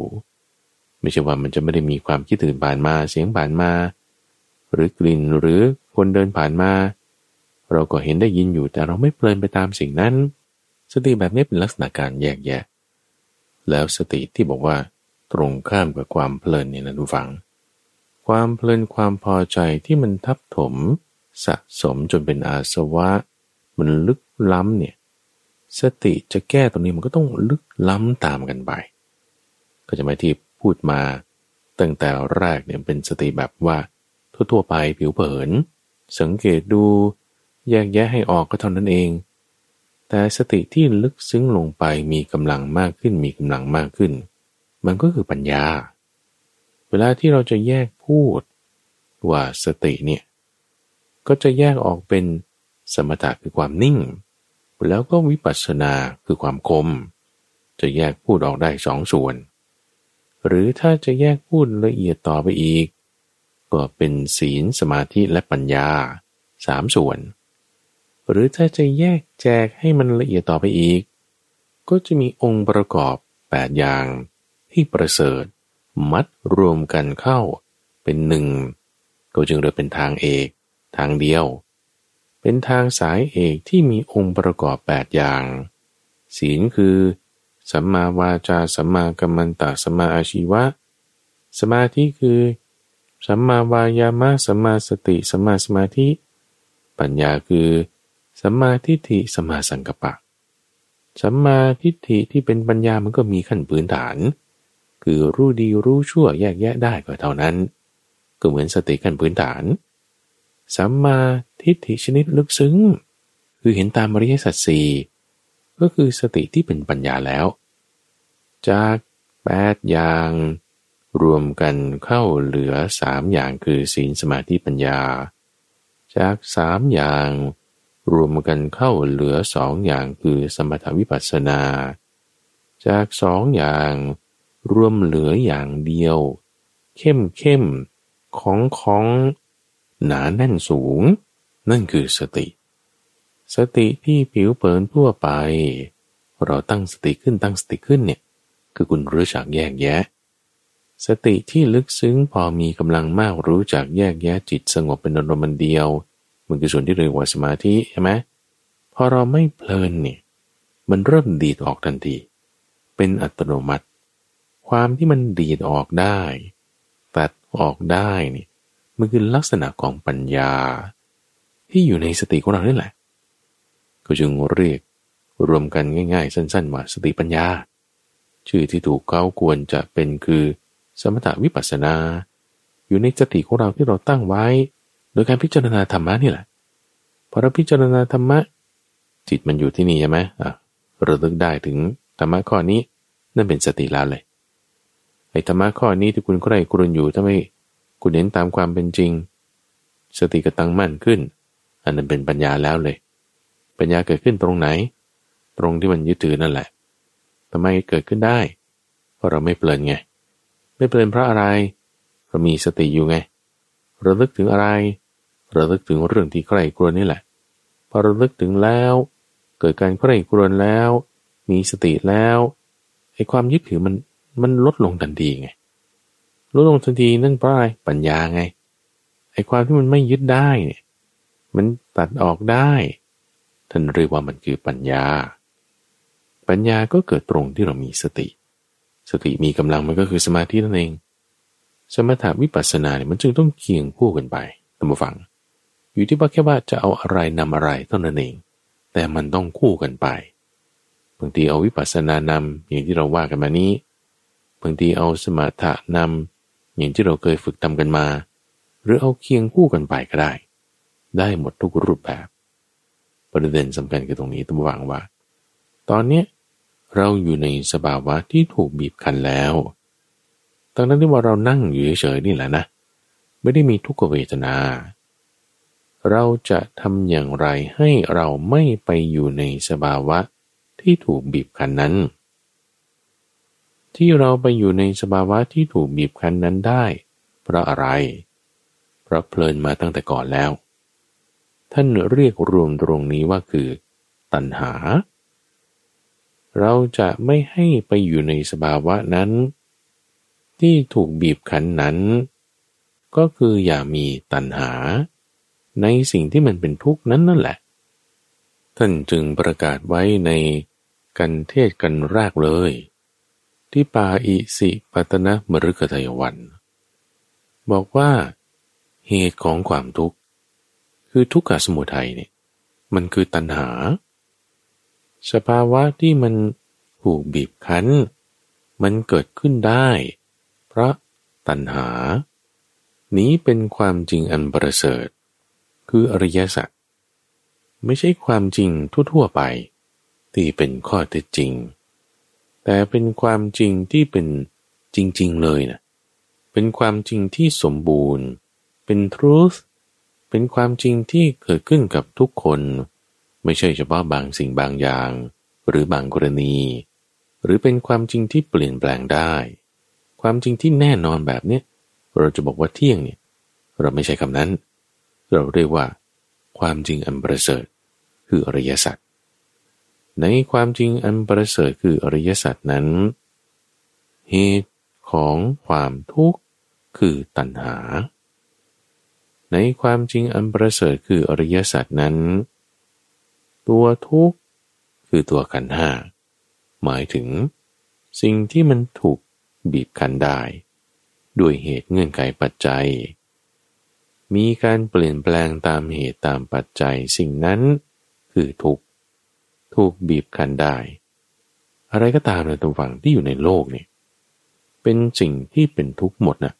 ไม่ใช่ว่ามันจะไม่ได้มีความคิดถึงผ่านมาเสียงผ่านมา หรือกลิ่นหรือคนเดินผ่านมา เราก็เห็นได้ยินอยู่แต่เราไม่เพลินไปตามสิ่งนั้น สติแบบนี้เป็นลักษณะการแยกแยะ แล้วสติที่บอกว่า ตรงข้ามกับความเพลินเนี่ยนะทุกฝัง ความเพลินความพอใจที่มันทับถม สะสมจนเป็นอาสวะ มันลึกล้ำเนี่ยสติจะแก้ตรงนี้มันก็ต้องลึกล้ำตามกันไป ก็จะหมายที่พูดมาตั้งแต่แรกเนี่ยเป็นสติแบบว่าทั่วๆไปผิวเผิน สังเกตดู แยกแยะให้ออกก็เท่านั้นเอง แต่สติที่ลึกซึ้งลงไปมีกำลังมากขึ้นมีกำลังมากขึ้น มันก็คือปัญญา เวลาที่เราจะแยกพูดว่าสติเนี่ยก็จะแยกออกเป็นสมถะคือความนิ่ง แล้วก็วิปัสสนาคือความคม จะแยกพูดออกได้สองส่วน หรือถ้าจะแยกพูดละเอียดต่อไปอีก ก็เป็นศีลสมาธิและปัญญาสามส่วน หรือถ้าจะแยกแจกให้มันละเอียดต่อไปอีก ก็จะมีองค์ประกอบ 8 อย่างที่ประเสริฐ มัดรวมกันเข้าเป็นหนึ่งก็จึงเรียกเป็นทางเอก ทางเดียว เป็นทางสายเอกที่มีองค์ประกอบ 8 อย่าง ศีลคือสัมมาวาจาสัมมากัมมันตะสัมมาอาชีวะ สมาธิคือ สัมมาวายามะสัมมาสติสัมมาสมาธิ ปัญญาคือ สัมมาทิฏฐิสัมมาสังกัปปะสัมมาทิฏฐิที่เป็นปัญญามันก็มีขั้นพื้นฐาน คือรู้ดีรู้ชั่วแยกแยะได้ก็เท่านั้น ก็เหมือนสติขั้นพื้นฐาน สัมมาทิฏฐิชนิดลึกซึ้ง คือเห็นตามอริยสัจสี่ก็คือสติที่เป็นปัญญาแล้ว จากแปดอย่าง รวมกันเข้าเหลือสามอย่างคือศีลสมาธิปัญญา จากสามอย่าง รวมกันเข้าเหลือสองอย่างคือสมถวิปัสสนา จากสองอย่างรวมเหลืออย่างเดียว เข้มเข้มของของหนาแน่นสูง นั่นคือสติ สติที่ผิวเผินทั่วไป เราตั้งสติขึ้นตั้งสติขึ้นเนี่ยคือคุณรู้จักแยกแยะ สติที่ลึกซึ้งพอมีกำลังมากรู้จักแยกแยะจิตสงบเป็นอารมณ์เดียว มันคือส่วนที่เรียกว่าสมาธิใช่ไหมพอเราไม่เพลินเนี่ยมันเริ่มดีดออกทันที เป็นอัตโนมัติ ความที่มันดีดออกได้ ตัดออกได้นี่มันคือลักษณะของปัญญา ที่อยู่ในสติของเรานี่แหละ ก็จึงเรียกรวมกันง่าย ๆ สั้นๆว่าสติปัญญา ชื่อที่ถูกเขาควรจะเป็นคือ สมถวิปัสสนา อยู่ในสติของเราที่เราตั้งไว้ โดยการพิจารณาธรรมะนี่แหละพอเราพิจารณาธรรมะ จิตมันอยู่ที่นี่ใช่ไหมอะระลึกได้ถึงธรรมะข้อนี้นั่นเป็นสติแล้วเลยไอ้ธรรมะข้อนี้ที่คุณใคร่ครวญอยู่ถ้าไม่คุณเห็นตามความเป็นจริง สติก็ตั้งมั่นขึ้น อันนั้นเป็นปัญญาแล้วเลย ปัญญาเกิดขึ้นตรงไหน ตรงที่มันยึดถือนั่นแหละทำไมเกิดขึ้นได้ เพราะเราไม่เปลินไง ไม่เปลินเพราะอะไร เรามีสติอยู่ไงระลึกถึงอะไร ระลึกถึงเรื่องที่ใคร่ครวญนี่แหละ พอระลึกถึงแล้ว เกิดการใคร่ครวญแล้ว มีสติแล้วไอ้ความยึดถือมันมันลดลงทันทีไง ลดลงทันทีนั่นเพราะอะไรปัญญาไงไอ้ความที่มันไม่ยึดได้เนี่ย มันตัดออกได้ ท่านเรียกว่ามันคือปัญญา ปัญญาก็เกิดตรงที่เรามีสติ สติมีกำลังมันก็คือสมาธินั่นเอง สมถาวิปัสสนาเนี่ยมันจึงต้องเคียงคู่กันไปตั้งฟัง อยู่ที่ว่าแค่ว่าจะเอาอะไรนำอะไรเท่านั้นเอง แต่มันต้องคู่กันไป บางทีเอาวิปัสสนานำอย่างที่เราว่ากันมานี้ บางทีเอาสมถะนำอย่างที่เราเคยฝึกทำกันมา หรือเอาเคียงคู่กันไปก็ได้ ได้หมดทุกรูปแบบ ประเด็นสำคัญคือตรงนี้ต้องวางว่า ตอนนี้เราอยู่ในสภาวะที่ถูกบีบคั้นแล้วตอนนั้นที่ว่าเรานั่งอยู่เฉยๆนี่แหละนะ ไม่ได้มีทุกขเวทนา เราจะทำอย่างไรให้เราไม่ไปอยู่ในสภาวะที่ถูกบีบคั้นนั้น ที่เราไปอยู่ในสภาวะที่ถูกบีบคั้นนั้นได้ เพราะอะไร เพราะเพลินมาตั้งแต่ก่อนแล้ว ท่านเรียกรวมตรงนี้ว่าคือ ตัณหา เราจะไม่ให้ไปอยู่ในสภาวะนั้น ที่ถูกบีบคั้นนั้น ก็คืออย่ามีตัณหา ในสิ่งที่มันเป็นทุกข์นั้นนั่นแหละ ท่านจึงประกาศไว้ในกันเทศกันแรกเลย ที่ปาอิสิปัตนะมฤคทยวัน บอกว่าเหตุของความทุกข์ คือทุกขสมุทัยเนี่ยมันคือตัณหา สภาวะที่มันถูกบีบคั้น มันเกิดขึ้นได้ เพราะตัณหา นี้เป็นความจริงอันประเสริฐ คืออริยสัจไม่ใช่ความจริงทั่วๆไป ที่เป็นข้อเท็จจริง แต่เป็นความจริงที่เป็นจริง ๆ เลยนะเป็นความจริงที่สมบูรณ์ เป็น truth เป็นความจริงที่เกิดขึ้นกับทุกคน ไม่ใช่เฉพาะบางสิ่งบางอย่าง หรือบางกรณี หรือเป็นความจริงที่เปลี่ยนแปลงได้ ความจริงที่แน่นอนแบบเนี้ยเราจะบอกว่าเที่ยงเนี่ย เราไม่ใช่คำนั้น เราเรียกว่า ความจริงอันประเสริฐคืออริยสัจในความจริงอันประเสริฐคืออริยสัจนั้น เหตุของความทุกข์คือตัณหา ในความจริงอันประเสริฐคืออริยสัจนั้น ตัวทุกข์คือตัวขันห้าหมายถึง สิ่งที่มันถูกบีบคั้นได้ ด้วยเหตุเงื่อนไขปัจจัย มีการเปลี่ยนแปลงตามเหตุตามปัจจัยสิ่งนั้น คือทุกข์ถูกบีบคั้นได้ อะไรก็ตามในตัวฝั่งที่อยู่ในโลกนี่เป็นสิ่งที่เป็นทุกข์หมดนะ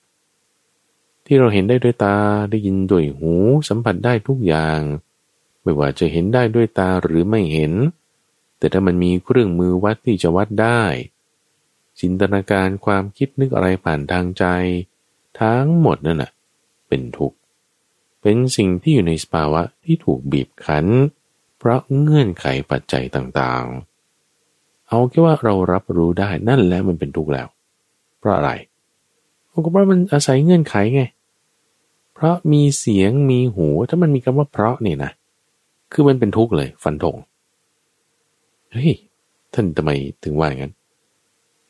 ที่เราเห็นได้ด้วยตาได้ยินด้วยหูสัมผัสได้ทุกอย่าง ไม่ว่าจะเห็นได้ด้วยตาหรือไม่เห็น แต่ถ้ามันมีเครื่องมือวัดที่จะวัดได้จินตนาการความคิดนึกอะไรผ่านทางใจ ทั้งหมดนั่นน่ะ เป็นทุกข์ เป็นสิ่งที่อยู่ในสภาวะที่ถูกบีบคั้น เพราะเงื่อนไขปัจจัยต่างๆ เอาแค่ว่าเรารับรู้ได้นั่นแหละมันเป็นทุกข์แล้ว เพราะอะไรก็เพราะมันอาศัยเงื่อนไขไง เพราะมีเสียงมีหู ถ้ามันมีคำว่าเพราะนี่นะ คือมันเป็นทุกข์เลย ฟันธงเฮ้ยท่านทำไมถึงว่าอย่างนั้น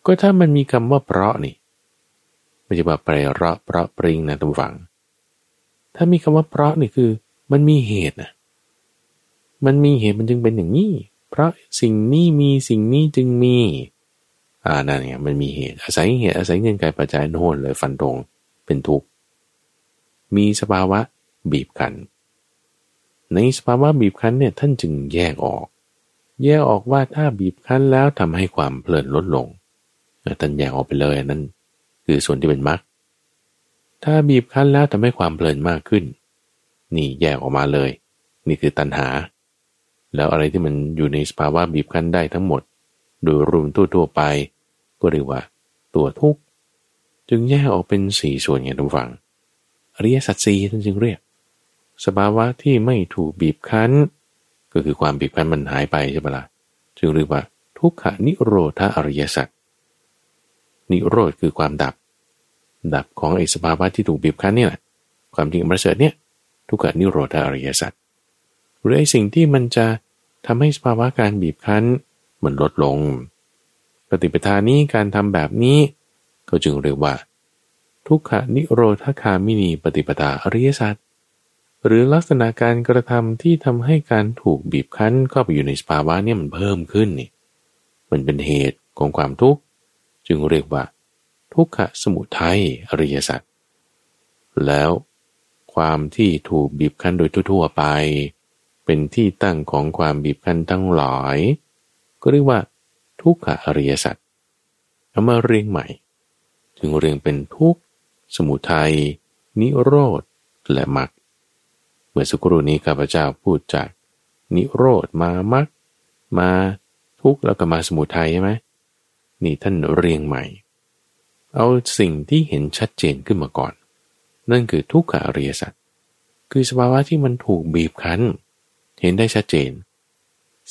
ก็ถ้ามันมีคำว่าเพราะนี่ไม่ใช่ว่าไปเราะเพราะปริงนะทุกฝัง ถ้ามีคำว่าเพราะนี่คือ มันมีเหตุนะมันมีเหตุมันจึงเป็นอย่างนี้ เพราะสิ่งนี้มีสิ่งนี้จึงมี อ่านั่นไงมันมีเหตุอาศัยเหตุอาศัยเงื่อนไขปัจจัยโน่นเลยฟันตรงเป็นทุกข์มีสภาวะบีบคั้นในสภาวะบีบคั้นเนี่ยท่านจึงแยกออก แยกออกว่าถ้าบีบคั้นแล้วทำให้ความเพลินลดลงท่านแยกออกไปเลยนั่นคือส่วนที่เป็นมรรค ถ้าบีบคั้นแล้วทำให้ความเพลินมากขึ้น นี่แยกออกมาเลย นี่คือตัณหา แล้วอะไรที่มันอยู่ในสภาวะบีบคั้นได้ทั้งหมด โดยรวมทั่วๆไป ก็เรียกว่า ตัวทุกข์ จึงแยกออกเป็นสี่ส่วนอย่างทุกฝังอริยสัจสี่ท่านจึงเรียก สภาวะที่ไม่ถูกบีบคั้น ก็คือความบีบคั้นมันหายไปใช่ไหมละ่ะจึงเรียกว่า ทุกขนิโรธาอริยสัจนิโรธคือความดับ ดับของไอ้สภาวะที่ถูกบีบคั้นนี่แหละความจริงประเสริฐเนี่ยทุกขนิโรธาอริยสัจหรือไอ้สิ่งที่มันจะทำให้สภาวะการบีบคั้นมันลดลง ปฏิปทานี้การทำแบบนี้ ก็จึงเรียกว่า ทุกขนิโรธคามินีปฏิปทาอริยสัจหรือลักษณะการกระทำที่ทำให้การถูกบีบคั้นเข้าไปอยู่ในสภาวะเนี่ยมันเพิ่มขึ้นนี่ มันเป็นเหตุของความทุกข์ จึงเรียกว่า ทุกขสมุทัยอริยสัจแล้วความที่ถูกบีบคั้นโดยทั่วๆไป เป็นที่ตั้งของความบีบคั้นทั้งหลาย ก็เรียกว่า ทุกขอริยสัจเอามาเรียงใหม่ ถึงเรียงเป็นทุกสมุทัยนิโรธและมรรคเมื่อสักครู่นี้ข้าพเจ้าพูดจาก นิโรธมามรรคมาทุกแล้วก็มาสมุทัยใช่ไหมนี่ท่านเรียงใหม่ เอาสิ่งที่เห็นชัดเจนขึ้นมาก่อน นั่นคือทุกขอริยสัจคือสภาวะที่มันถูกบีบคั้น เห็นได้ชัดเจน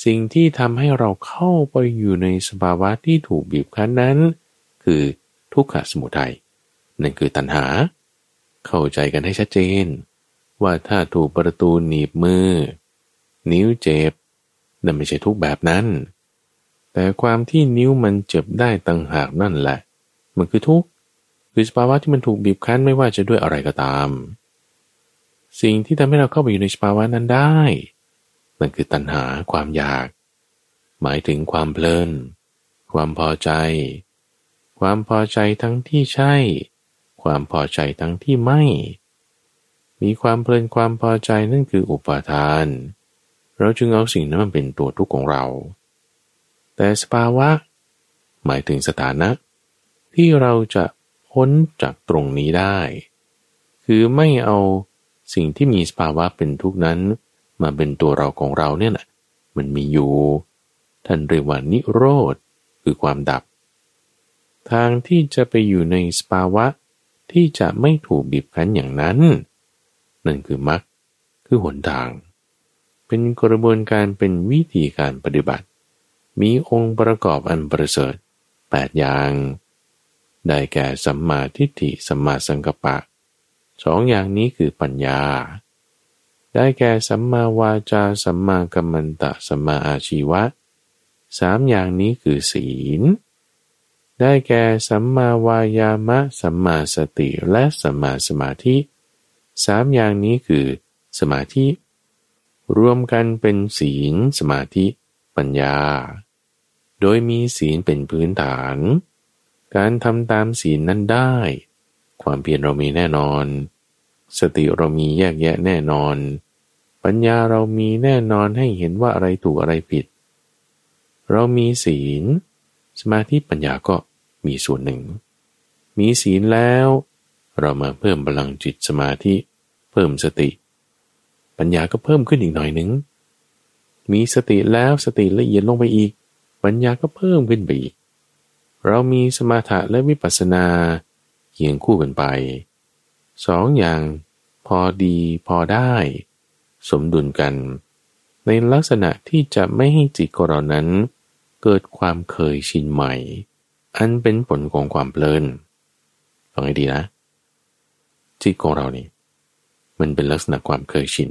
สิ่งที่ทำให้เราเข้าไปอยู่ในสภาวะที่ถูกบีบคั้นนั้น คือทุกขสมุทัยนั่นคือตัณหา เข้าใจกันให้ชัดเจน ว่าถ้าถูกประตูหนีบมือ นิ้วเจ็บนั่นไม่ใช่ทุกแบบนั้น แต่ความที่นิ้วมันเจ็บได้ต่างหากนั่นแหละ มันคือทุกข์คือสภาวะที่มันถูกบีบคั้นไม่ว่าจะด้วยอะไรก็ตาม สิ่งที่ทำให้เราเข้าไปอยู่ในสภาวะนั้นได้นั่นคือตัณหาความอยาก หมายถึงความเพลินความพอใจ ความพอใจทั้งที่ใช่ ความพอใจทั้งที่ไม่ มีความเพลินความพอใจนั่นคืออุปาทาน เราจึงเอาสิ่งนั้นมาเป็นตัวทุกข์ของเรา แต่สภาวะ หมายถึงสถานะ ที่เราจะพ้นจากตรงนี้ได้ คือไม่เอาสิ่งที่มีสภาวะเป็นทุกนั้น มาเป็นตัวเราของเราเนี่ยนะมันมีอยู่ ท่านเรียกว่านิโรธคือความดับ ทางที่จะไปอยู่ในสภาวะที่จะไม่ถูกบีบคั้นอย่างนั้น นั่นคือมรรคคือหนทาง เป็นกระบวนการเป็นวิธีการปฏิบัติ มีองค์ประกอบอันประเสริฐแปดอย่าง ได้แก่สัมมาทิฏฐิสัมมาสังกัปปะสองอย่างนี้คือปัญญา ได้แก่สัมมาวาจาสัมมากัมมันตะสัมมาอาชีวะสามอย่างนี้คือศีล ได้แก่สัมมาวายามะสัมมาสติและสัมมาสมาธิสามอย่างนี้คือสมาธิ รวมกันเป็นศีลสมาธิ ปัญญา โดยมีศีลเป็นพื้นฐาน การทำตามศีลนั้นได้ ความเพียรเรามีแน่นอน สติเรามีแยกแยะแน่นอน ปัญญาเรามีแน่นอนให้เห็นว่าอะไรถูกอะไรผิด เรามีศีล สมาธิปัญญาก็มีส่วนหนึ่ง มีศีลแล้ว เรามาเพิ่มพลังจิตสมาธิเพิ่มสติ ปัญญาก็เพิ่มขึ้นอีกหน่อยหนึ่งมีสติแล้วสติละเอียดลงไปอีก ปัญญาก็เพิ่มขึ้นไปอีก เรามีสมาธิและวิปัสสนาเคียงคู่กันไปสองอย่างพอดีพอได้ สมดุลกัน ในลักษณะที่จะไม่ให้จิตของเรานั้น เกิดความเคยชินใหม่ อันเป็นผลของความเพลินฟังให้ดีนะ จิตของเรานี่มันเป็นลักษณะความเคยชิน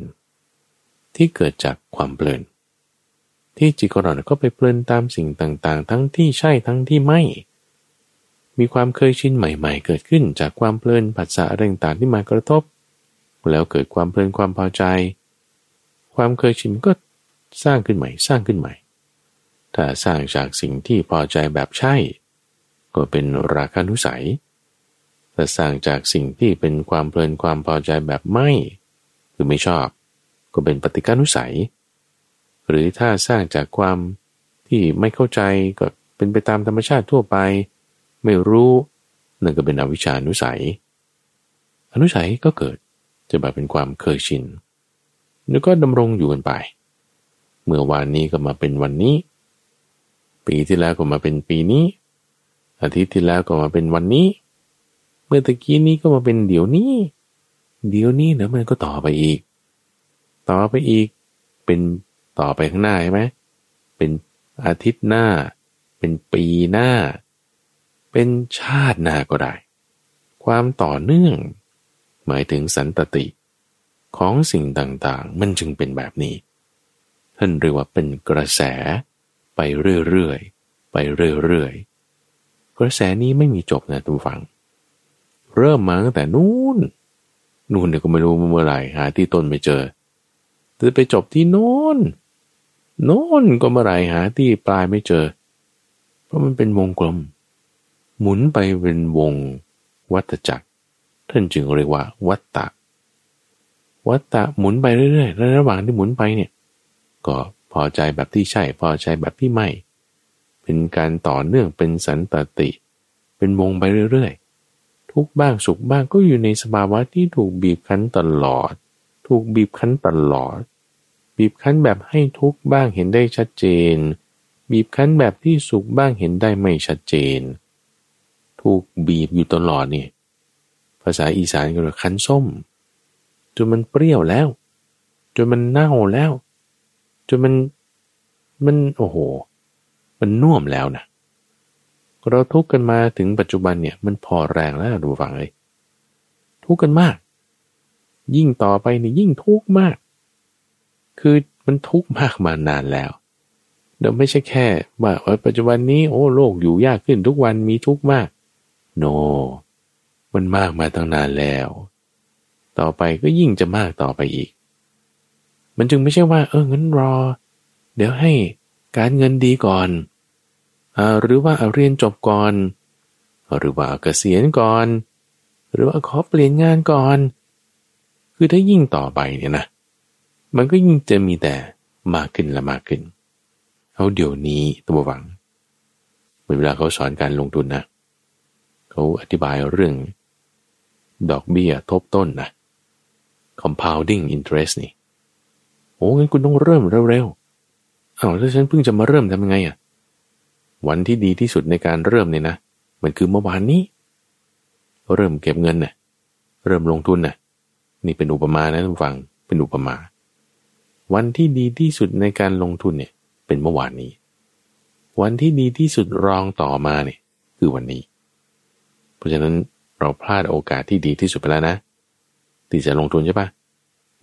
ที่เกิดจากความเพลิน ที่จิตของเราก็ไปเพลินตามสิ่งต่างๆ ทั้งที่ใช่ทั้งที่ไม่ มีความเคยชินใหม่ ๆ เกิดขึ้นจากความเพลินผัสสะอะไรต่างๆที่มากระทบ แล้วเกิดความเพลินความพอใจ ความเคยชินก็สร้างขึ้นใหม่ สร้างขึ้นใหม่ ถ้าสร้างจากสิ่งที่พอใจแบบใช่ ก็เป็นราคานุสัยถ้าสร้างจากสิ่งที่เป็นความเพลินความพอใจแบบไม่ คือไม่ชอบ ก็เป็นปฏิกานุสัย หรือถ้าสร้างจากความที่ไม่เข้าใจก็เป็นไปตามธรรมชาติทั่วไป ไม่รู้นั่นก็เป็นอวิชานุสัย อนุสัยก็เกิดจะแบบเป็นความเคยชิน แล้วก็ดำรงอยู่กันไป เมื่อวานนี้ก็มาเป็นวันนี้ ปีที่แล้วก็มาเป็นปีนี้ อาทิตย์ที่แล้วก็มาเป็นวันนี้ เมื่อตะกี้นี้ก็มาเป็นเดี๋ยวนี้ เดี๋ยวนี้แล้วมันก็ต่อไปอีก ต่อไปอีกเป็น ต่อไปข้างหน้าใช่ไหมเป็นอาทิตย์หน้า เป็นปีหน้า เป็นชาติหน้าก็ได้ ความต่อเนื่อง หมายถึงสันตติ ของสิ่งต่างๆ มันจึงเป็นแบบนี้ท่านเรียกว่าเป็นกระแส ไปเรื่อยๆไปเรื่อยๆกระแสนี้ไม่มีจบนะทุกฝัง เริ่มมาตั้งแต่นู้นนู่นเนี่ยก็ไม่รู้เมื่อไหร่หาที่ต้นไม่เจอจะไปจบที่โน้น โน่นก็เมื่อไรหาที่ปลายไม่เจอ เพราะมันเป็นวงกลม หมุนไปเป็นวงวัฏจักร ท่านจึงเรียกว่า วัตตะ วัตตะหมุนไปเรื่อยๆแล้วระหว่างที่หมุนไปเนี่ย ก็พอใจแบบที่ใช่ พอใจแบบที่ไม่ เป็นการต่อเนื่องเป็นสันตติ เป็นวงไปเรื่อยๆ ทุกบ้างสุขบ้างก็อยู่ในสภาวะที่ถูกบีบคั้นตลอด ถูกบีบคั้นตลอด บีบคั้นแบบให้ทุกบ้างเห็นได้ชัดเจน บีบคั้นแบบที่สุขบ้างเห็นได้ไม่ชัดเจน ถูกบีบอยู่ตลอดนี่ภาษาอีสานก็เรียกคั้นส้ม จนมันเปรี้ยวแล้ว จนมันเน่าแล้ว จนมันมันโอ้โห มันน่วมแล้วนะเราทุกข์กันมาถึงปัจจุบันเนี่ย มันพอแรงแล้วดูฟังเลยทุกข์กันมาก ยิ่งต่อไปนี่ยิ่งทุกข์มาก คือมันทุกข์มากมานานแล้วเดี๋ยวไม่ใช่แค่ว่าปัจจุบันนี้โอ้โลกอยู่ยากขึ้นทุกวันมีทุกข์มาก โนมันมากมาตั้งนานแล้ว ต่อไปก็ยิ่งจะมากต่อไปอีก มันจึงไม่ใช่ว่า เอองั้นรอ เดี๋ยวให้การเงินดีก่อนอหรือว่าเรียนจบก่อน หรือว่าเกษียณก่อน หรือว่าขอเปลี่ยนงานก่อน คือถ้ายิ่งต่อไปเนี่ยนะ มันก็ยิ่งจะมีแต่มากขึ้นและมากขึ้นเอาเดี๋ยวนี้ตัวหวังเหมือนเวลาเขาสอนการลงทุนนะเขาอธิบายเรื่อง ดอกเบี้ยทบต้นนะ compounding interest นี่โอ้งั้นคุณต้องเริ่มเร็วๆอ้าวถ้าฉันเพิ่งจะมาเริ่มทำยังไงอะ่ะวันที่ดีที่สุดในการเริ่มเนี่ยนะมันคือเมื่อวานนี้ เริ่มเก็บเงินนะ่ะเริ่มลงทุนนะ่ะนี่เป็นอุปมานะท่านฟังเป็นอุปมา วันที่ดีที่สุดในการลงทุนเนี่ย เป็นเมื่อวานนี้ วันที่ดีที่สุดรองต่อมาเนี่ย คือวันนี้ เพราะฉะนั้นเราพลาดโอกาสที่ดีที่สุดไปแล้วนะที่จะลงทุนใช่ปะ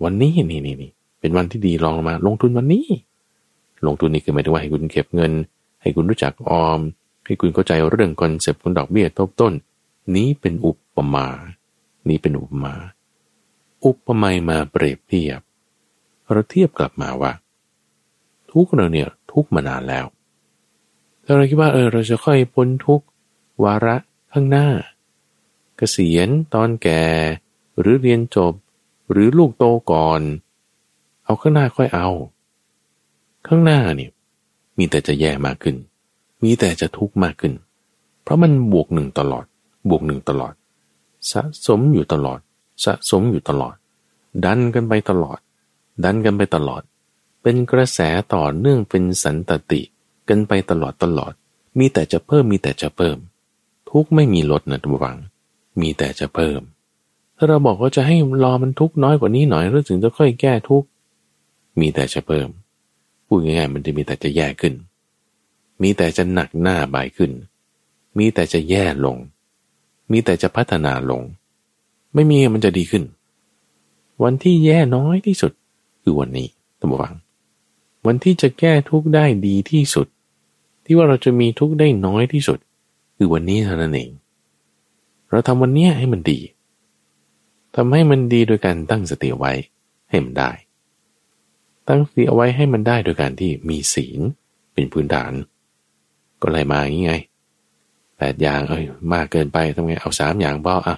วันนี้นี่นี่นี่เป็นวันที่ดีลองลงมา ลงทุนวันนี้ ลงทุนนี่คือหมายถึงว่าให้คุณเก็บเงิน ให้คุณรู้จักออม ให้คุณเข้าใจเรื่องคอนเซปต์ของดอกเบี้ยทบต้น นี้เป็นอุปมา นี้เป็นอุปมา อุปมามาเปรียบเทียบ เราเทียบกลับมาว่า ทุกเราเนี่ยทุกมานานแล้วถ้าเราคิดว่าเออเราจะค่อยพ้นทุกวาระข้างหน้า เกษียณตอนแก่ หรือเรียนจบ หรือลูกโตก่อน เอาข้างหน้าค่อยเอา ข้างหน้าเนี่ยมีแต่จะแย่มากขึ้น มีแต่จะทุกข์มากขึ้น เพราะมันบวกหนึ่งตลอด บวกหนึ่งตลอด สะสมอยู่ตลอด สะสมอยู่ตลอด ดันกันไปตลอด ดันกันไปตลอด เป็นกระแสต่อเนื่องเป็นสันตติกันไปตลอดตลอด มีแต่จะเพิ่มมีแต่จะเพิ่ม ทุกไม่มีลดนะทุกฝัง มีแต่จะเพิ่ม ถ้าเราบอกว่าจะให้รอมันทุกน้อยกว่านี้หน่อยแล้วถึงจะค่อยแก้ทุกมีแต่จะเพิ่มพูดง่ายๆมันจะมีแต่จะแย่ขึ้น มีแต่จะหนักหน้าบายขึ้น มีแต่จะแย่ลง มีแต่จะพัฒนาลง ไม่มีมันจะดีขึ้น วันที่แย่น้อยที่สุด คือวันนี้ตั้งวัง วันที่จะแก้ทุกได้ดีที่สุด ที่ว่าเราจะมีทุกได้น้อยที่สุด คือวันนี้เท่านั้นเอง เราทำวันนี้ให้มันดีทำให้มันดีโดยการตั้งสติไว้ให้มันได้ ตั้งสติเอาไว้ให้มันได้โดยการที่มีศีลเป็นพื้นฐาน ก็เลยมาอย่างไงแปดอย่างเอ้ยมากเกินไปทำไงเอาสามอย่างพออะ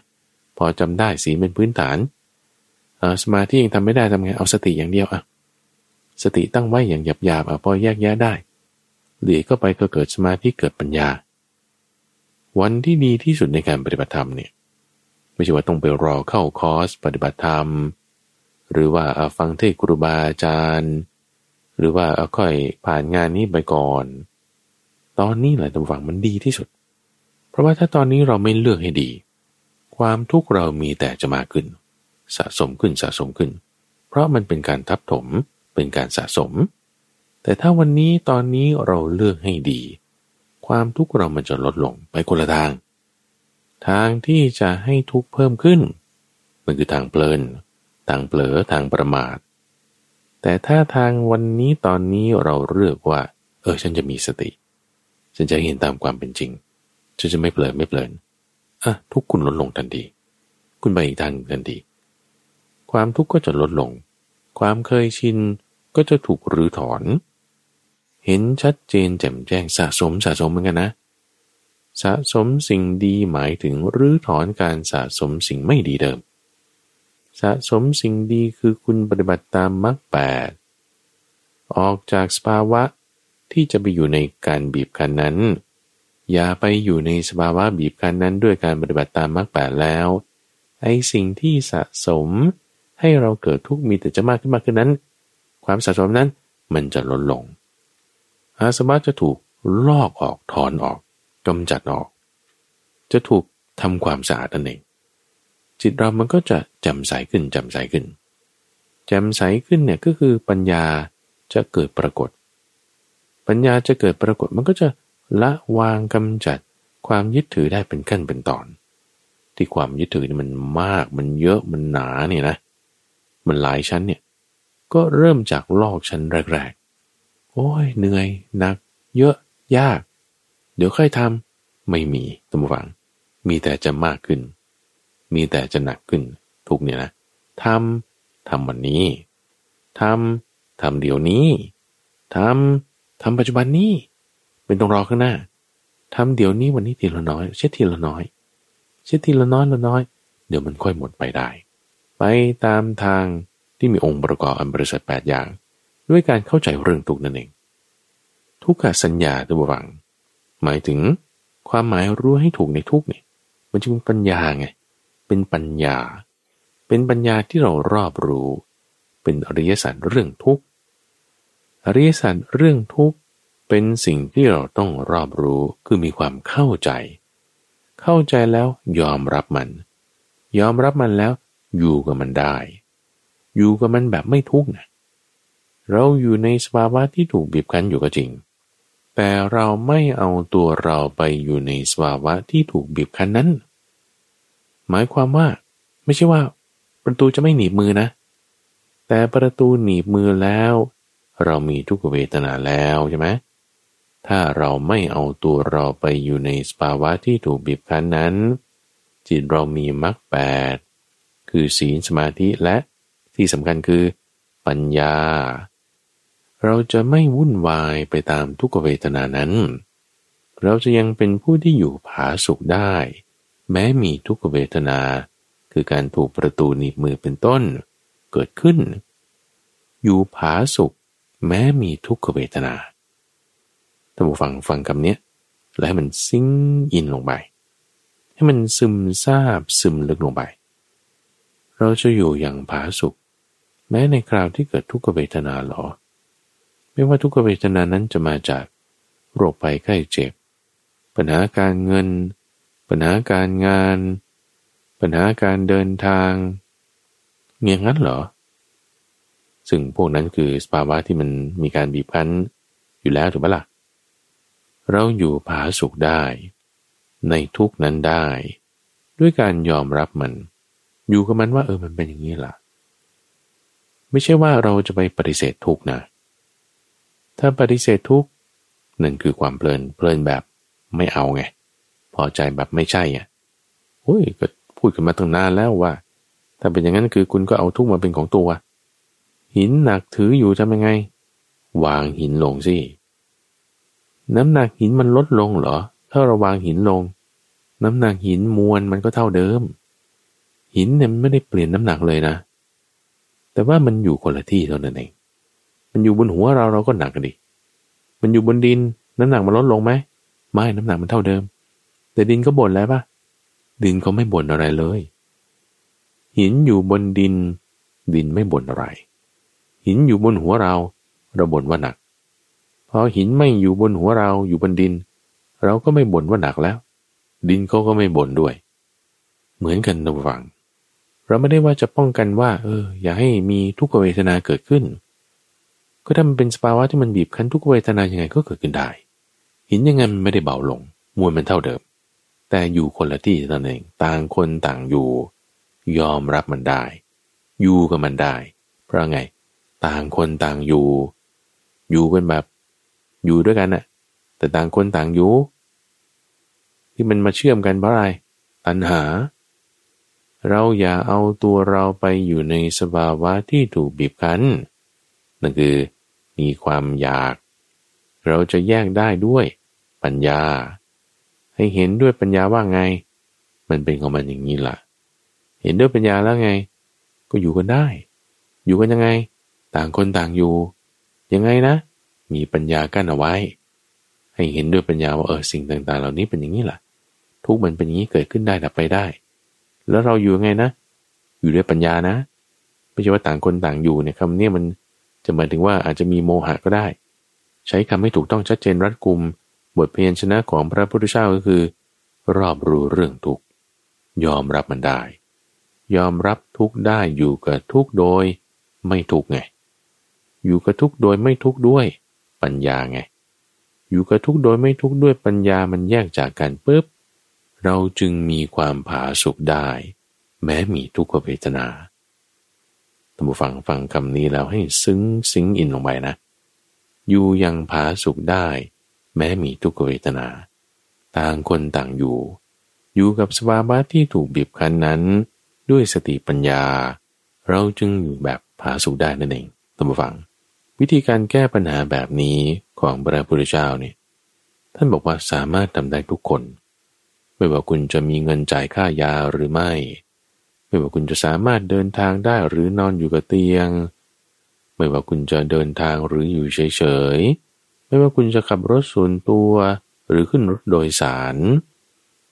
พอจำได้ศีลเป็นพื้นฐาน สมาธิยังทำไม่ได้ทำไงเอาสติอย่างเดียวอะสติตั้งไว้อย่างหยาบๆอะพอแยกแยะได้เหลือก็ไปก็เกิดสมาธิเกิดปัญญา วันที่ดีที่สุดในการปฏิบัติธรรมเนี่ยไม่ใช่ว่าต้องไปรอเข้าคอร์สปฏิบัติธรรม หรือว่าฟังเทศครูบาอาจารย์ หรือว่าค่อยผ่านงานนี้ไปก่อน ตอนนี้แหละตำฝังมันดีที่สุด เพราะว่าถ้าตอนนี้เราไม่เลือกให้ดี ความทุกข์เรามีแต่จะมาขึ้น สะสมขึ้นสะสมขึ้น เพราะมันเป็นการทับถมเป็นการสะสม แต่ถ้าวันนี้ตอนนี้เราเลือกให้ดี ความทุกข์เรามันจะลดลงไปคนละทาง ทางที่จะให้ทุกข์เพิ่มขึ้น มันคือทางเพลิน ทางเผลอทางประมาท แต่ถ้าทางวันนี้ตอนนี้เราเลือกว่า เออฉันจะมีสติ ฉันจะเห็นตามความเป็นจริง ฉันจะไม่เผลอไม่เพลินอะทุกคุณลดลงทันทีคุณไปอีกทางทันที ความทุกข์ก็จะลดลง ความเคยชินก็จะถูกรื้อถอน เห็นชัดเจนแจ่มแจ้งสะสมสะสมเหมือนกันนะ สะสมสิ่งดีหมายถึงรื้อถอนการสะสมสิ่งไม่ดีเดิม สะสมสิ่งดีคือคุณปฏิบัติตามมรรคแปดออกจากสภาวะที่จะไปอยู่ในการบีบคั้นนั้น อย่าไปอยู่ในสภาวะบีบคั้นนั้นด้วยการปฏิบัติตามมรรคแปดแล้ว ไอ้สิ่งที่สะสม ให้เราเกิดทุกข์มีแต่จะมากขึ้นมากขึ้นนั้น ความสะสมนั้นมันจะลดลง อาสวะจะถูกลอกออกถอนออกกำจัดออก จะถูกทำความสะอาดนั่นเอง จิตเรามันก็จะแจ่มใสขึ้นแจ่มใสขึ้นแจ่มใสขึ้นเนี่ยก็คือปัญญาจะเกิดปรากฏ ปัญญาจะเกิดปรากฏมันก็จะละวางกำจัดความยึดถือได้เป็นขั้นเป็นตอน ที่ความยึดถือมันมากมันเยอะมันหนาเนี่ยนะ มันหลายชั้นเนี่ย ก็เริ่มจากลอกชั้นแรกๆ โอ้ยเหนื่อยหนัก เยอะ ยาก เดี๋ยวค่อยทำไม่มีตัมฟัง มีแต่จะมากขึ้น มีแต่จะหนักขึ้น ทุกเนี่ยนะทำทำวันนี้ทำทำเดี๋ยวนี้ทำทำปัจจุบันนี้เป็นต้องรอข้างหน้าทำเดี๋ยวนี้วันนี้ทีละน้อย เช็ดทีละน้อย เช็ดทีละน้อยละน้อย เดี๋ยวมันค่อยหมดไปได้ ไปตามทางที่มีองค์ประกอบอันบริสุทธิ์แปดอย่าง ด้วยการเข้าใจเรื่องทุกนั่นเอง ทุกขสัญญาตัวบัง หมายถึงความหมายรู้ให้ถูกในทุกเนี่ยมันจึงเป็นปัญญาไง เป็นปัญญา เป็นปัญญาที่เรารอบรู้ เป็นอริยสัจเรื่องทุกอริยสัจเรื่องทุกเป็นสิ่งที่เราต้องรอบรู้คือมีความเข้าใจ เข้าใจแล้วยอมรับมัน ยอมรับมันแล้ว อยู่กับมันได้ อยู่กับมันแบบไม่ทุกข์นะเราอยู่ในสภาวะที่ถูกบีบคั้นอยู่ก็จริง แต่เราไม่เอาตัวเราไปอยู่ในสภาวะที่ถูกบีบคั้นนั้น หมายความว่า ไม่ใช่ว่า ประตูจะไม่หนีบมือนะ แต่ประตูหนีบมือแล้ว เรามีทุกเวทนาแล้วใช่ไหมถ้าเราไม่เอาตัวเราไปอยู่ในสภาวะที่ถูกบีบคั้นนั้น จิตเรามีมรรคแปด คือศีลสมาธิและที่สำคัญคือ ปัญญา เราจะไม่วุ่นวายไปตามทุกเวทนานั้น เราจะยังเป็นผู้ที่อยู่ผาสุขได้ แม้มีทุกเวทนา คือการถูกประตูหนีบมือเป็นต้น เกิดขึ้น อยู่ผาสุข แม้มีทุกเวทนาท่านผู้ฟังฟังคำนี้แล้วให้มันซิงอินลงไป ให้มันซึมซาบซึมลึกลงไป เราจะอยู่อย่างผาสุข แม้ในคราวที่เกิดทุกขเวทนาหรอ ไม่ว่าทุกขเวทนานั้นจะมาจากโรคภัยไข้เจ็บ ปัญหาการเงิน ปัญหาการงาน ปัญหาการเดินทางเงียงั้นเหรอ ซึ่งพวกนั้นคือสภาวะที่มันมีการบีบคั้นอยู่แล้วถูกไหมล่ะ เราอยู่ผาสุขได้ ในทุกนั้นได้ ด้วยการยอมรับมัน อยู่กับมันว่าเออมันเป็นอย่างนี้ล่ะ ไม่ใช่ว่าเราจะไปปฏิเสธทุกนะ ถ้าปฏิเสธทุกนั่นคือความเพลินเพลินแบบไม่เอาไง พอใจแบบไม่ใช่อะโอ้ยก็พูดกันมาตั้งนานแล้วว่า ถ้าเป็นอย่างนั้นคือคุณก็เอาทุกมาเป็นของตัว หินหนักถืออยู่ทำยังไง วางหินลงสิน้ำหนักหินมันลดลงเหรอ ถ้าเราวางหินลง น้ำหนักหินมวลมันก็เท่าเดิม หินเนี่ยมันไม่ได้เปลี่ยนน้ำหนักเลยนะ แต่ว่ามันอยู่คนละที่เท่านั้นเองมันอยู่บนหัวเราเราก็หนักกันดิมันอยู่บนดินน้ำหนักมันลดลงไหมไม่น้ำหนักมันเท่าเดิม แต่ดินก็บ่นแล้วปะดินก็ไม่บ่นอะไรเลย หินอยู่บนดิน ดินไม่บ่นอะไร หินอยู่บนหัวเรา เราบ่นว่าหนักพอหินไม่อยู่บนหัวเราอยู่บนดิน เราก็ไม่บ่นว่าหนักแล้ว ดินเขาก็ไม่บ่นด้วย เหมือนกันระวัง เราไม่ได้ว่าจะป้องกันว่า เออ อย่าให้มีทุกขเวทนาเกิดขึ้น ก็ถ้ามันเป็นสภาวะที่มันบีบคั้นทุกเวทนายังไงก็เกิดขึ้นได้ หินยังไงมันไม่ได้เบาลง มวลมันเท่าเดิม แต่อยู่คนละที่นั่นเอง ต่างคนต่างอยู่ ยอมรับมันได้ อยู่กับมันได้ เพราะไง ต่างคนต่างอยู่ อยู่เป็นแบบ อยู่ด้วยกันน่ะ แต่ต่างคนต่างอยู่ ที่มันมาเชื่อมกันเพราะอะไร ตัณหา เราอย่าเอาตัวเราไปอยู่ในสภาวะที่ถูกบีบคั้น นั่นคือมีความอยาก เราจะแยกได้ด้วยปัญญา ให้เห็นด้วยปัญญาว่าไง มันเป็นของมันอย่างนี้ล่ะ เห็นด้วยปัญญาแล้วไง ก็อยู่กันได้ อยู่กันยังไง ต่างคนต่างอยู่ ยังไงนะ มีปัญญากั้นเอาไว้ ให้เห็นด้วยปัญญาว่าเออสิ่งต่างๆ เหล่านี้เป็นอย่างนี้แหละทุกมันเป็นอย่างนี้เกิดขึ้นได้ดับไปได้ แล้วเราอยู่ไงนะ อยู่ด้วยปัญญานะ ไม่ใช่ว่าต่างคนต่างอยู่เนี่ยคำนี้มันจะหมายถึงว่าอาจจะมีโมหะก็ได้ ใช้คำให้ถูกต้องชัดเจนรัดกุม บทเพียรชนะของพระพุทธเจ้าก็คือ รอบรู้เรื่องทุกยอมรับมันได้ ยอมรับทุกได้อยู่กับทุกโดย ไม่ทุกไง อยู่กับทุกโดยไม่ทุกด้วย ปัญญาไง อยู่กับทุกโดยไม่ทุกด้วยปัญญามันแยกจากกันปุ๊บ เราจึงมีความผาสุกได้ แม้มีทุกขเวทนาท่านผู้ฟังฟังคำนี้แล้วให้ซึ้งสิงอินลงไปนะ อยู่ยังผาสุขได้ แม้มีทุกขเวทนา ต่างคนต่างอยู่ อยู่กับสภาวะที่ถูกบีบคั้นนั้น ด้วยสติปัญญา เราจึงอยู่แบบผาสุขได้นั่นเองตั้งฟัง วิธีการแก้ปัญหาแบบนี้ของพระพุทธเจ้าเนี่ยท่านบอกว่าสามารถทำได้ทุกคน ไม่ว่าคุณจะมีเงินจ่ายค่ายาหรือไม่ ไม่ว่าคุณจะสามารถเดินทางได้หรือนอนอยู่กับเตียง ไม่ว่าคุณจะเดินทางหรืออยู่เฉยๆ ไม่ว่าคุณจะขับรถส่วนตัวหรือขึ้นรถโดยสาร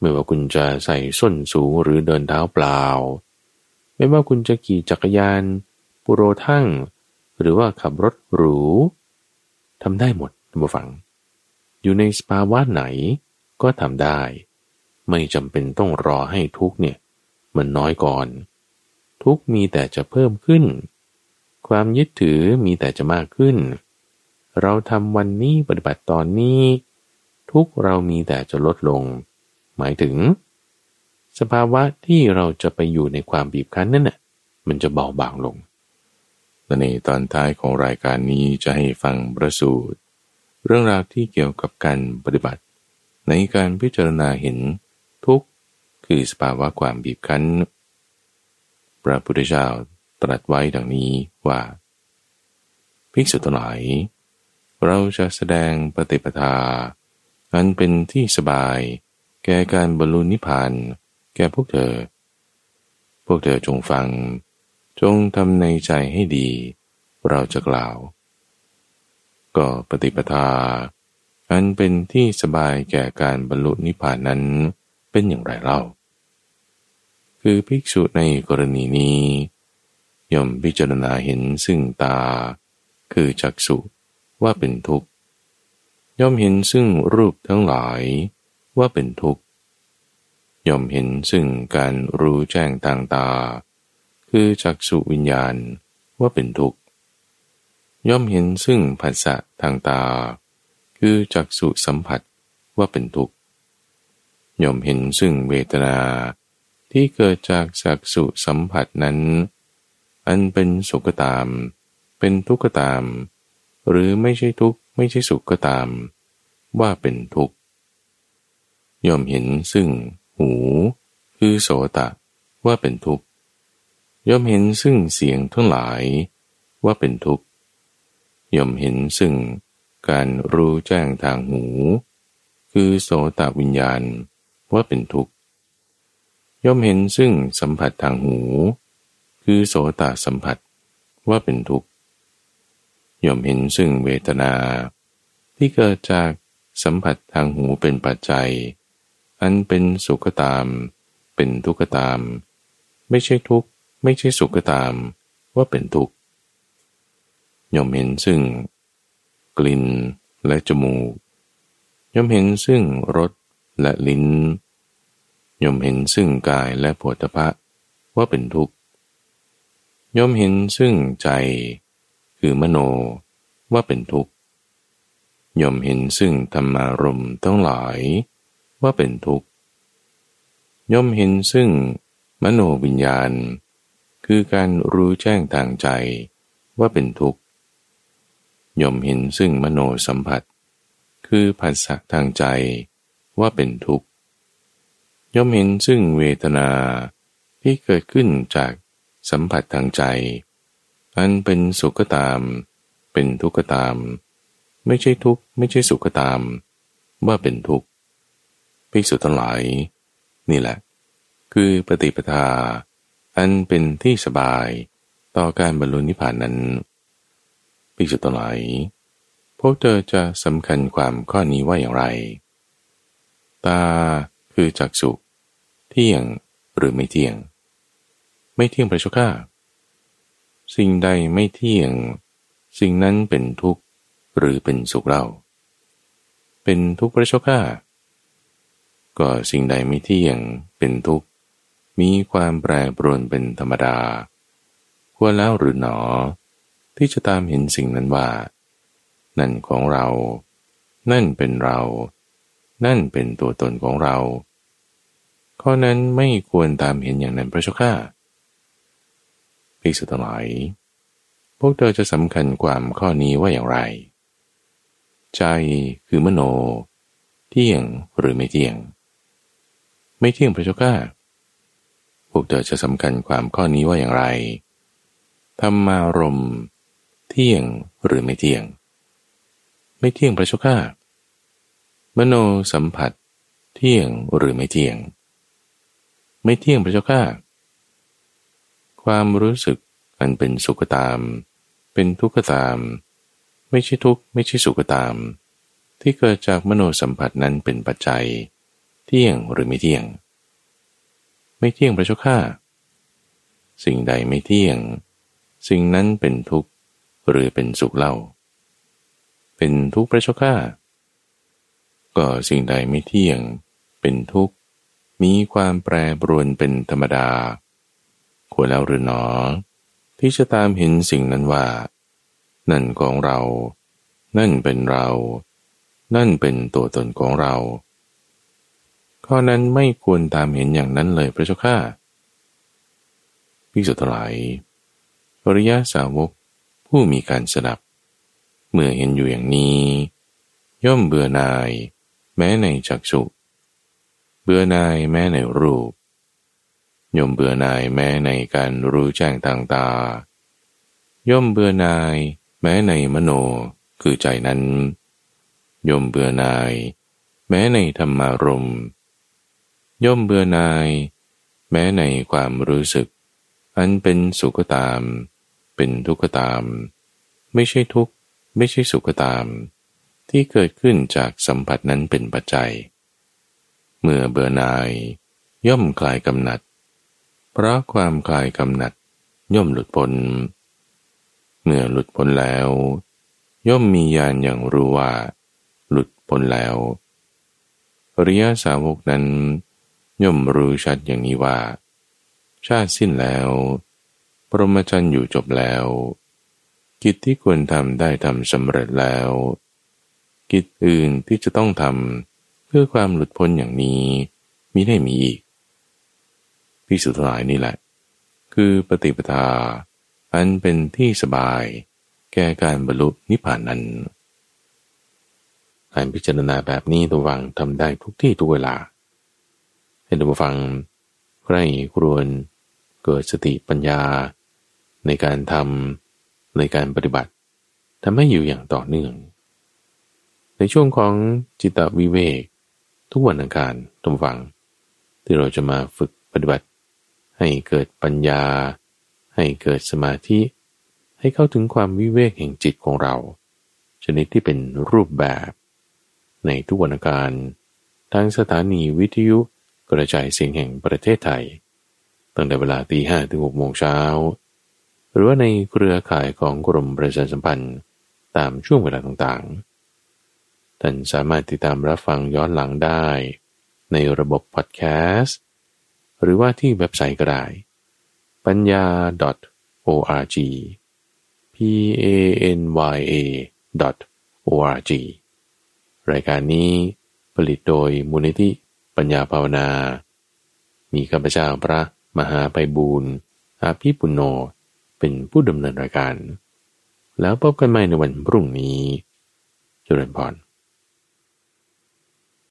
ไม่ว่าคุณจะใส่ส้นสูงหรือเดินเท้าเปล่า ไม่ว่าคุณจะขี่จักรยาน ปุโรทั้งหรือว่าขับรถหรูทำได้หมดท่านผู้ฟัง อยู่ในสภาวะไหนก็ทำได้ ไม่จำเป็นต้องรอให้ทุกเนี่ย มันน้อยก่อน ทุกมีแต่จะเพิ่มขึ้น ความยึดถือมีแต่จะมากขึ้น เราทำวันนี้ปฏิบัติตอนนี้ ทุกเรามีแต่จะลดลง หมายถึง สภาวะที่เราจะไปอยู่ในความบีบคั้นนั่นน่ะมันจะเบาบางลงและในตอนท้ายของรายการนี้จะให้ฟังประสูตร เรื่องราวที่เกี่ยวกับการปฏิบัติ ในการพิจารณาเห็น คือสภาวะความบีบคั้น พระพุทธเจ้าตรัสไว้ดังนี้ว่าภิกษุทั้งหลาย เราจะแสดงปฏิปทา อันเป็นที่สบาย แก่การบรรลุนิพพาน แก่พวกเธอ พวกเธอจงฟัง จงทำในใจให้ดี เราจะกล่าว ก็ปฏิปทา อันเป็นที่สบายแก่การบรรลุนิพพานนั้นเป็นอย่างไรเล่า คือภิกษุในกรณีนี้ ย่อมพิจารณาเห็นซึ่งตา คือจักสุว่าเป็นทุกข์ ย่อมเห็นซึ่งรูปทั้งหลายว่าเป็นทุกข์ ย่อมเห็นซึ่งการรู้แจ้งทางตา คือจักสุวิญญาณว่าเป็นทุกข์ย่อมเห็นซึ่งผัสสะทางตา คือจักสุสัมผัสว่าเป็นทุกข์ย่อมเห็นซึ่งเวทนา ที่เกิดจากจักสุสัมผัสนั้น อันเป็นสุขก็ตาม เป็นทุกข์ก็ตาม หรือไม่ใช่ทุกข์ไม่ใช่สุขก็ตาม ว่าเป็นทุกข์ย่อมเห็นซึ่งหู คือโสตะว่าเป็นทุกข์ย่อมเห็นซึ่งเสียงทั้งหลายว่าเป็นทุกข์ย่อมเห็นซึ่งการรู้แจ้งทางหู คือโสตวิญญาณว่าเป็นทุกข์ ย่อมเห็นซึ่งสัมผัสทางหู คือโสตสัมผัสว่าเป็นทุกข์ย่อมเห็นซึ่งเวทนา ที่เกิดจากสัมผัสทางหูเป็นปัจจัย อันเป็นสุขตาม เป็นทุกขตาม ไม่ใช่ทุกข์ไม่ใช่สุขตามว่าเป็นทุกข์ย่อมเห็นซึ่ง กลิ่นและจมูก ย่อมเห็นซึ่งรสและลิ้น ย่อมเห็นซึ่งกายและโผฏฐะว่าเป็นทุกข์ย่อมเห็นซึ่งใจ คือมโนว่าเป็นทุกข์ย่อมเห็นซึ่งธรรมารมทั้งหลายว่าเป็นทุกข์ย่อมเห็นซึ่งมโนวิญญาณ คือการรู้แจ้งทางใจว่าเป็นทุกข์ย่อมเห็นซึ่งมโนสัมผัส คือผัสสะทางใจว่าเป็นทุกข์ ย่อมเห็นซึ่งเวทนาที่เกิดขึ้นจากสัมผัสทางใจ อันเป็นสุขตาม เป็นทุกขตาม ไม่ใช่ทุกข์ไม่ใช่สุขตาม ว่าเป็นทุกข์ภิกษุทั้งหลาย นี่แหละ คือปฏิปทา อันเป็นที่สบายต่อการบรรลุนิพพานนั้นภิกษุทั้งหลายพวกเธอจะสำคัญความข้อนี้ว่าอย่างไร ตา คือจักสุเที่ยงหรือไม่เที่ยง ไม่เที่ยงพระชก้าสิ่งใดไม่เที่ยง สิ่งนั้นเป็นทุกข์หรือเป็นสุขเราเป็นทุกข์พระชก้าก็สิ่งใดไม่เที่ยงเป็นทุกข์ มีความแปรปรวนเป็นธรรมดา ควรแล้วหรือหนอ ที่จะตามเห็นสิ่งนั้นว่า นั่นของเรา นั่นเป็นเรา นั่นเป็นตัวตนของเรา ข้อนั้นไม่ควรตามเห็นอย่างนั้นพระเจ้าข้าภิกษุทั้งหลายพวกเธอจะสำคัญความข้อนี้ว่าอย่างไร ใจคือมโน เที่ยงหรือไม่เที่ยง ไม่เที่ยงพระเจ้าข้าพวกเธอจะสำคัญความข้อนี้ว่าอย่างไรธรรมารมเที่ยงหรือไม่เที่ยง ไม่เที่ยงพระเจ้าข้ามโนสัมผัส เที่ยงหรือไม่เที่ยง ไม่เที่ยงพระเจ้าข้าความรู้สึกอันเป็นสุขตาม เป็นทุกขตาม ไม่ใช่ทุกข์ไม่ใช่สุขตาม ที่เกิดจากมโนสัมผัสนั้นเป็นปัจจัย เที่ยงหรือไม่เที่ยง ไม่เที่ยงพระเจ้าข้าสิ่งใดไม่เที่ยง สิ่งนั้นเป็นทุกข์หรือเป็นสุขเล่า เป็นทุกข์พระเจ้าข้าก็สิ่งใดไม่เที่ยง เป็นทุกข์ มีความแปรปรวนเป็นธรรมดา ควรแล้วหรือหนอ ที่จะตามเห็นสิ่งนั้นว่า นั่นของเรา นั่นเป็นเรา นั่นเป็นตัวตนของเรา ข้อนั้นไม่ควรตามเห็นอย่างนั้นเลยพระเจ้าข้าพิสุทธิ์หลายปริยาสาวกผู้มีการสดับ เมื่อเห็นอยู่อย่างนี้ ย่อมเบื่อนาย แม้ในจักสุ บื่อนายแม้ในรูป ย่อมเบื่อนายแม้ในการรู้แจ้งทางตา ย่อมเบื่อนายแม้ในมโนคือใจนั้น ย่อมเบื่อนาย แม้ในธรรมารมย่อมเบื่อนาย แม้ในความรู้สึก อันเป็นสุขตาม เป็นทุกขตาม ไม่ใช่ทุกข์ไม่ใช่สุขตาม ที่เกิดขึ้นจากสัมผัสนั้นเป็นปัจจัย เมื่อเบื่อนาย ย่อมคลายกำหนัด เพราะความคลายกำหนัด ย่อมหลุดพ้น เมื่อหลุดพ้นแล้ว ย่อมมีญาณอย่างรู้ว่า หลุดพ้นแล้วอริยสาวกนั้น ย่อมรู้ชัดอย่างนี้ว่า ชาติสิ้นแล้ว ปรมจันอยู่จบแล้ว กิจที่ควรทำได้ทำสำเร็จแล้ว กิจอื่นที่จะต้องทำ เพื่อความหลุดพ้นอย่างนี้มิได้มีอีกพิสุทธิ์หลายนี่แหละ คือปฏิปทา อันเป็นที่สบาย แก่การบรรลุนิพพานนั้นการพิจารณาแบบนี้ตัววังทำได้ทุกที่ทุกเวลา ให้ตัวฟังใครครวนเกิดสติปัญญา ในการทำในการปฏิบัติทำให้อยู่อย่างต่อเนื่อง ในช่วงของจิตวิเวก ทุกวันอังคารทุกฝัง ที่เราจะมาฝึกปฏิบัติ ให้เกิดปัญญา ให้เกิดสมาธิ ให้เข้าถึงความวิเวกแห่งจิตของเรา ชนิดที่เป็นรูปแบบ ในทุกวันอังคารทางสถานีวิทยุกระจายเสียงแห่งประเทศไทย ตั้งแต่เวลาตีห้ถึงหกโมงเช้า หรือว่าในเครือข่ายของกรมประชาสัมพันธ์ตามช่วงเวลาต่างๆ ท่านสามารถติดตามรับฟังย้อนหลังได้ ในระบบพอดแคสต์ หรือว่าที่เว็บไซต์ก็ได้ปัญญา .org p a n y a .org รายการนี้ผลิตโดยมูลนิธิปัญญาภาวนา มีข้าพเจ้าพระมหาไปบูรณ์อาภีปุณโญเป็นผู้ดำเนินรายการ แล้วพบกันใหม่ในวันพรุ่งนี้จุรินพร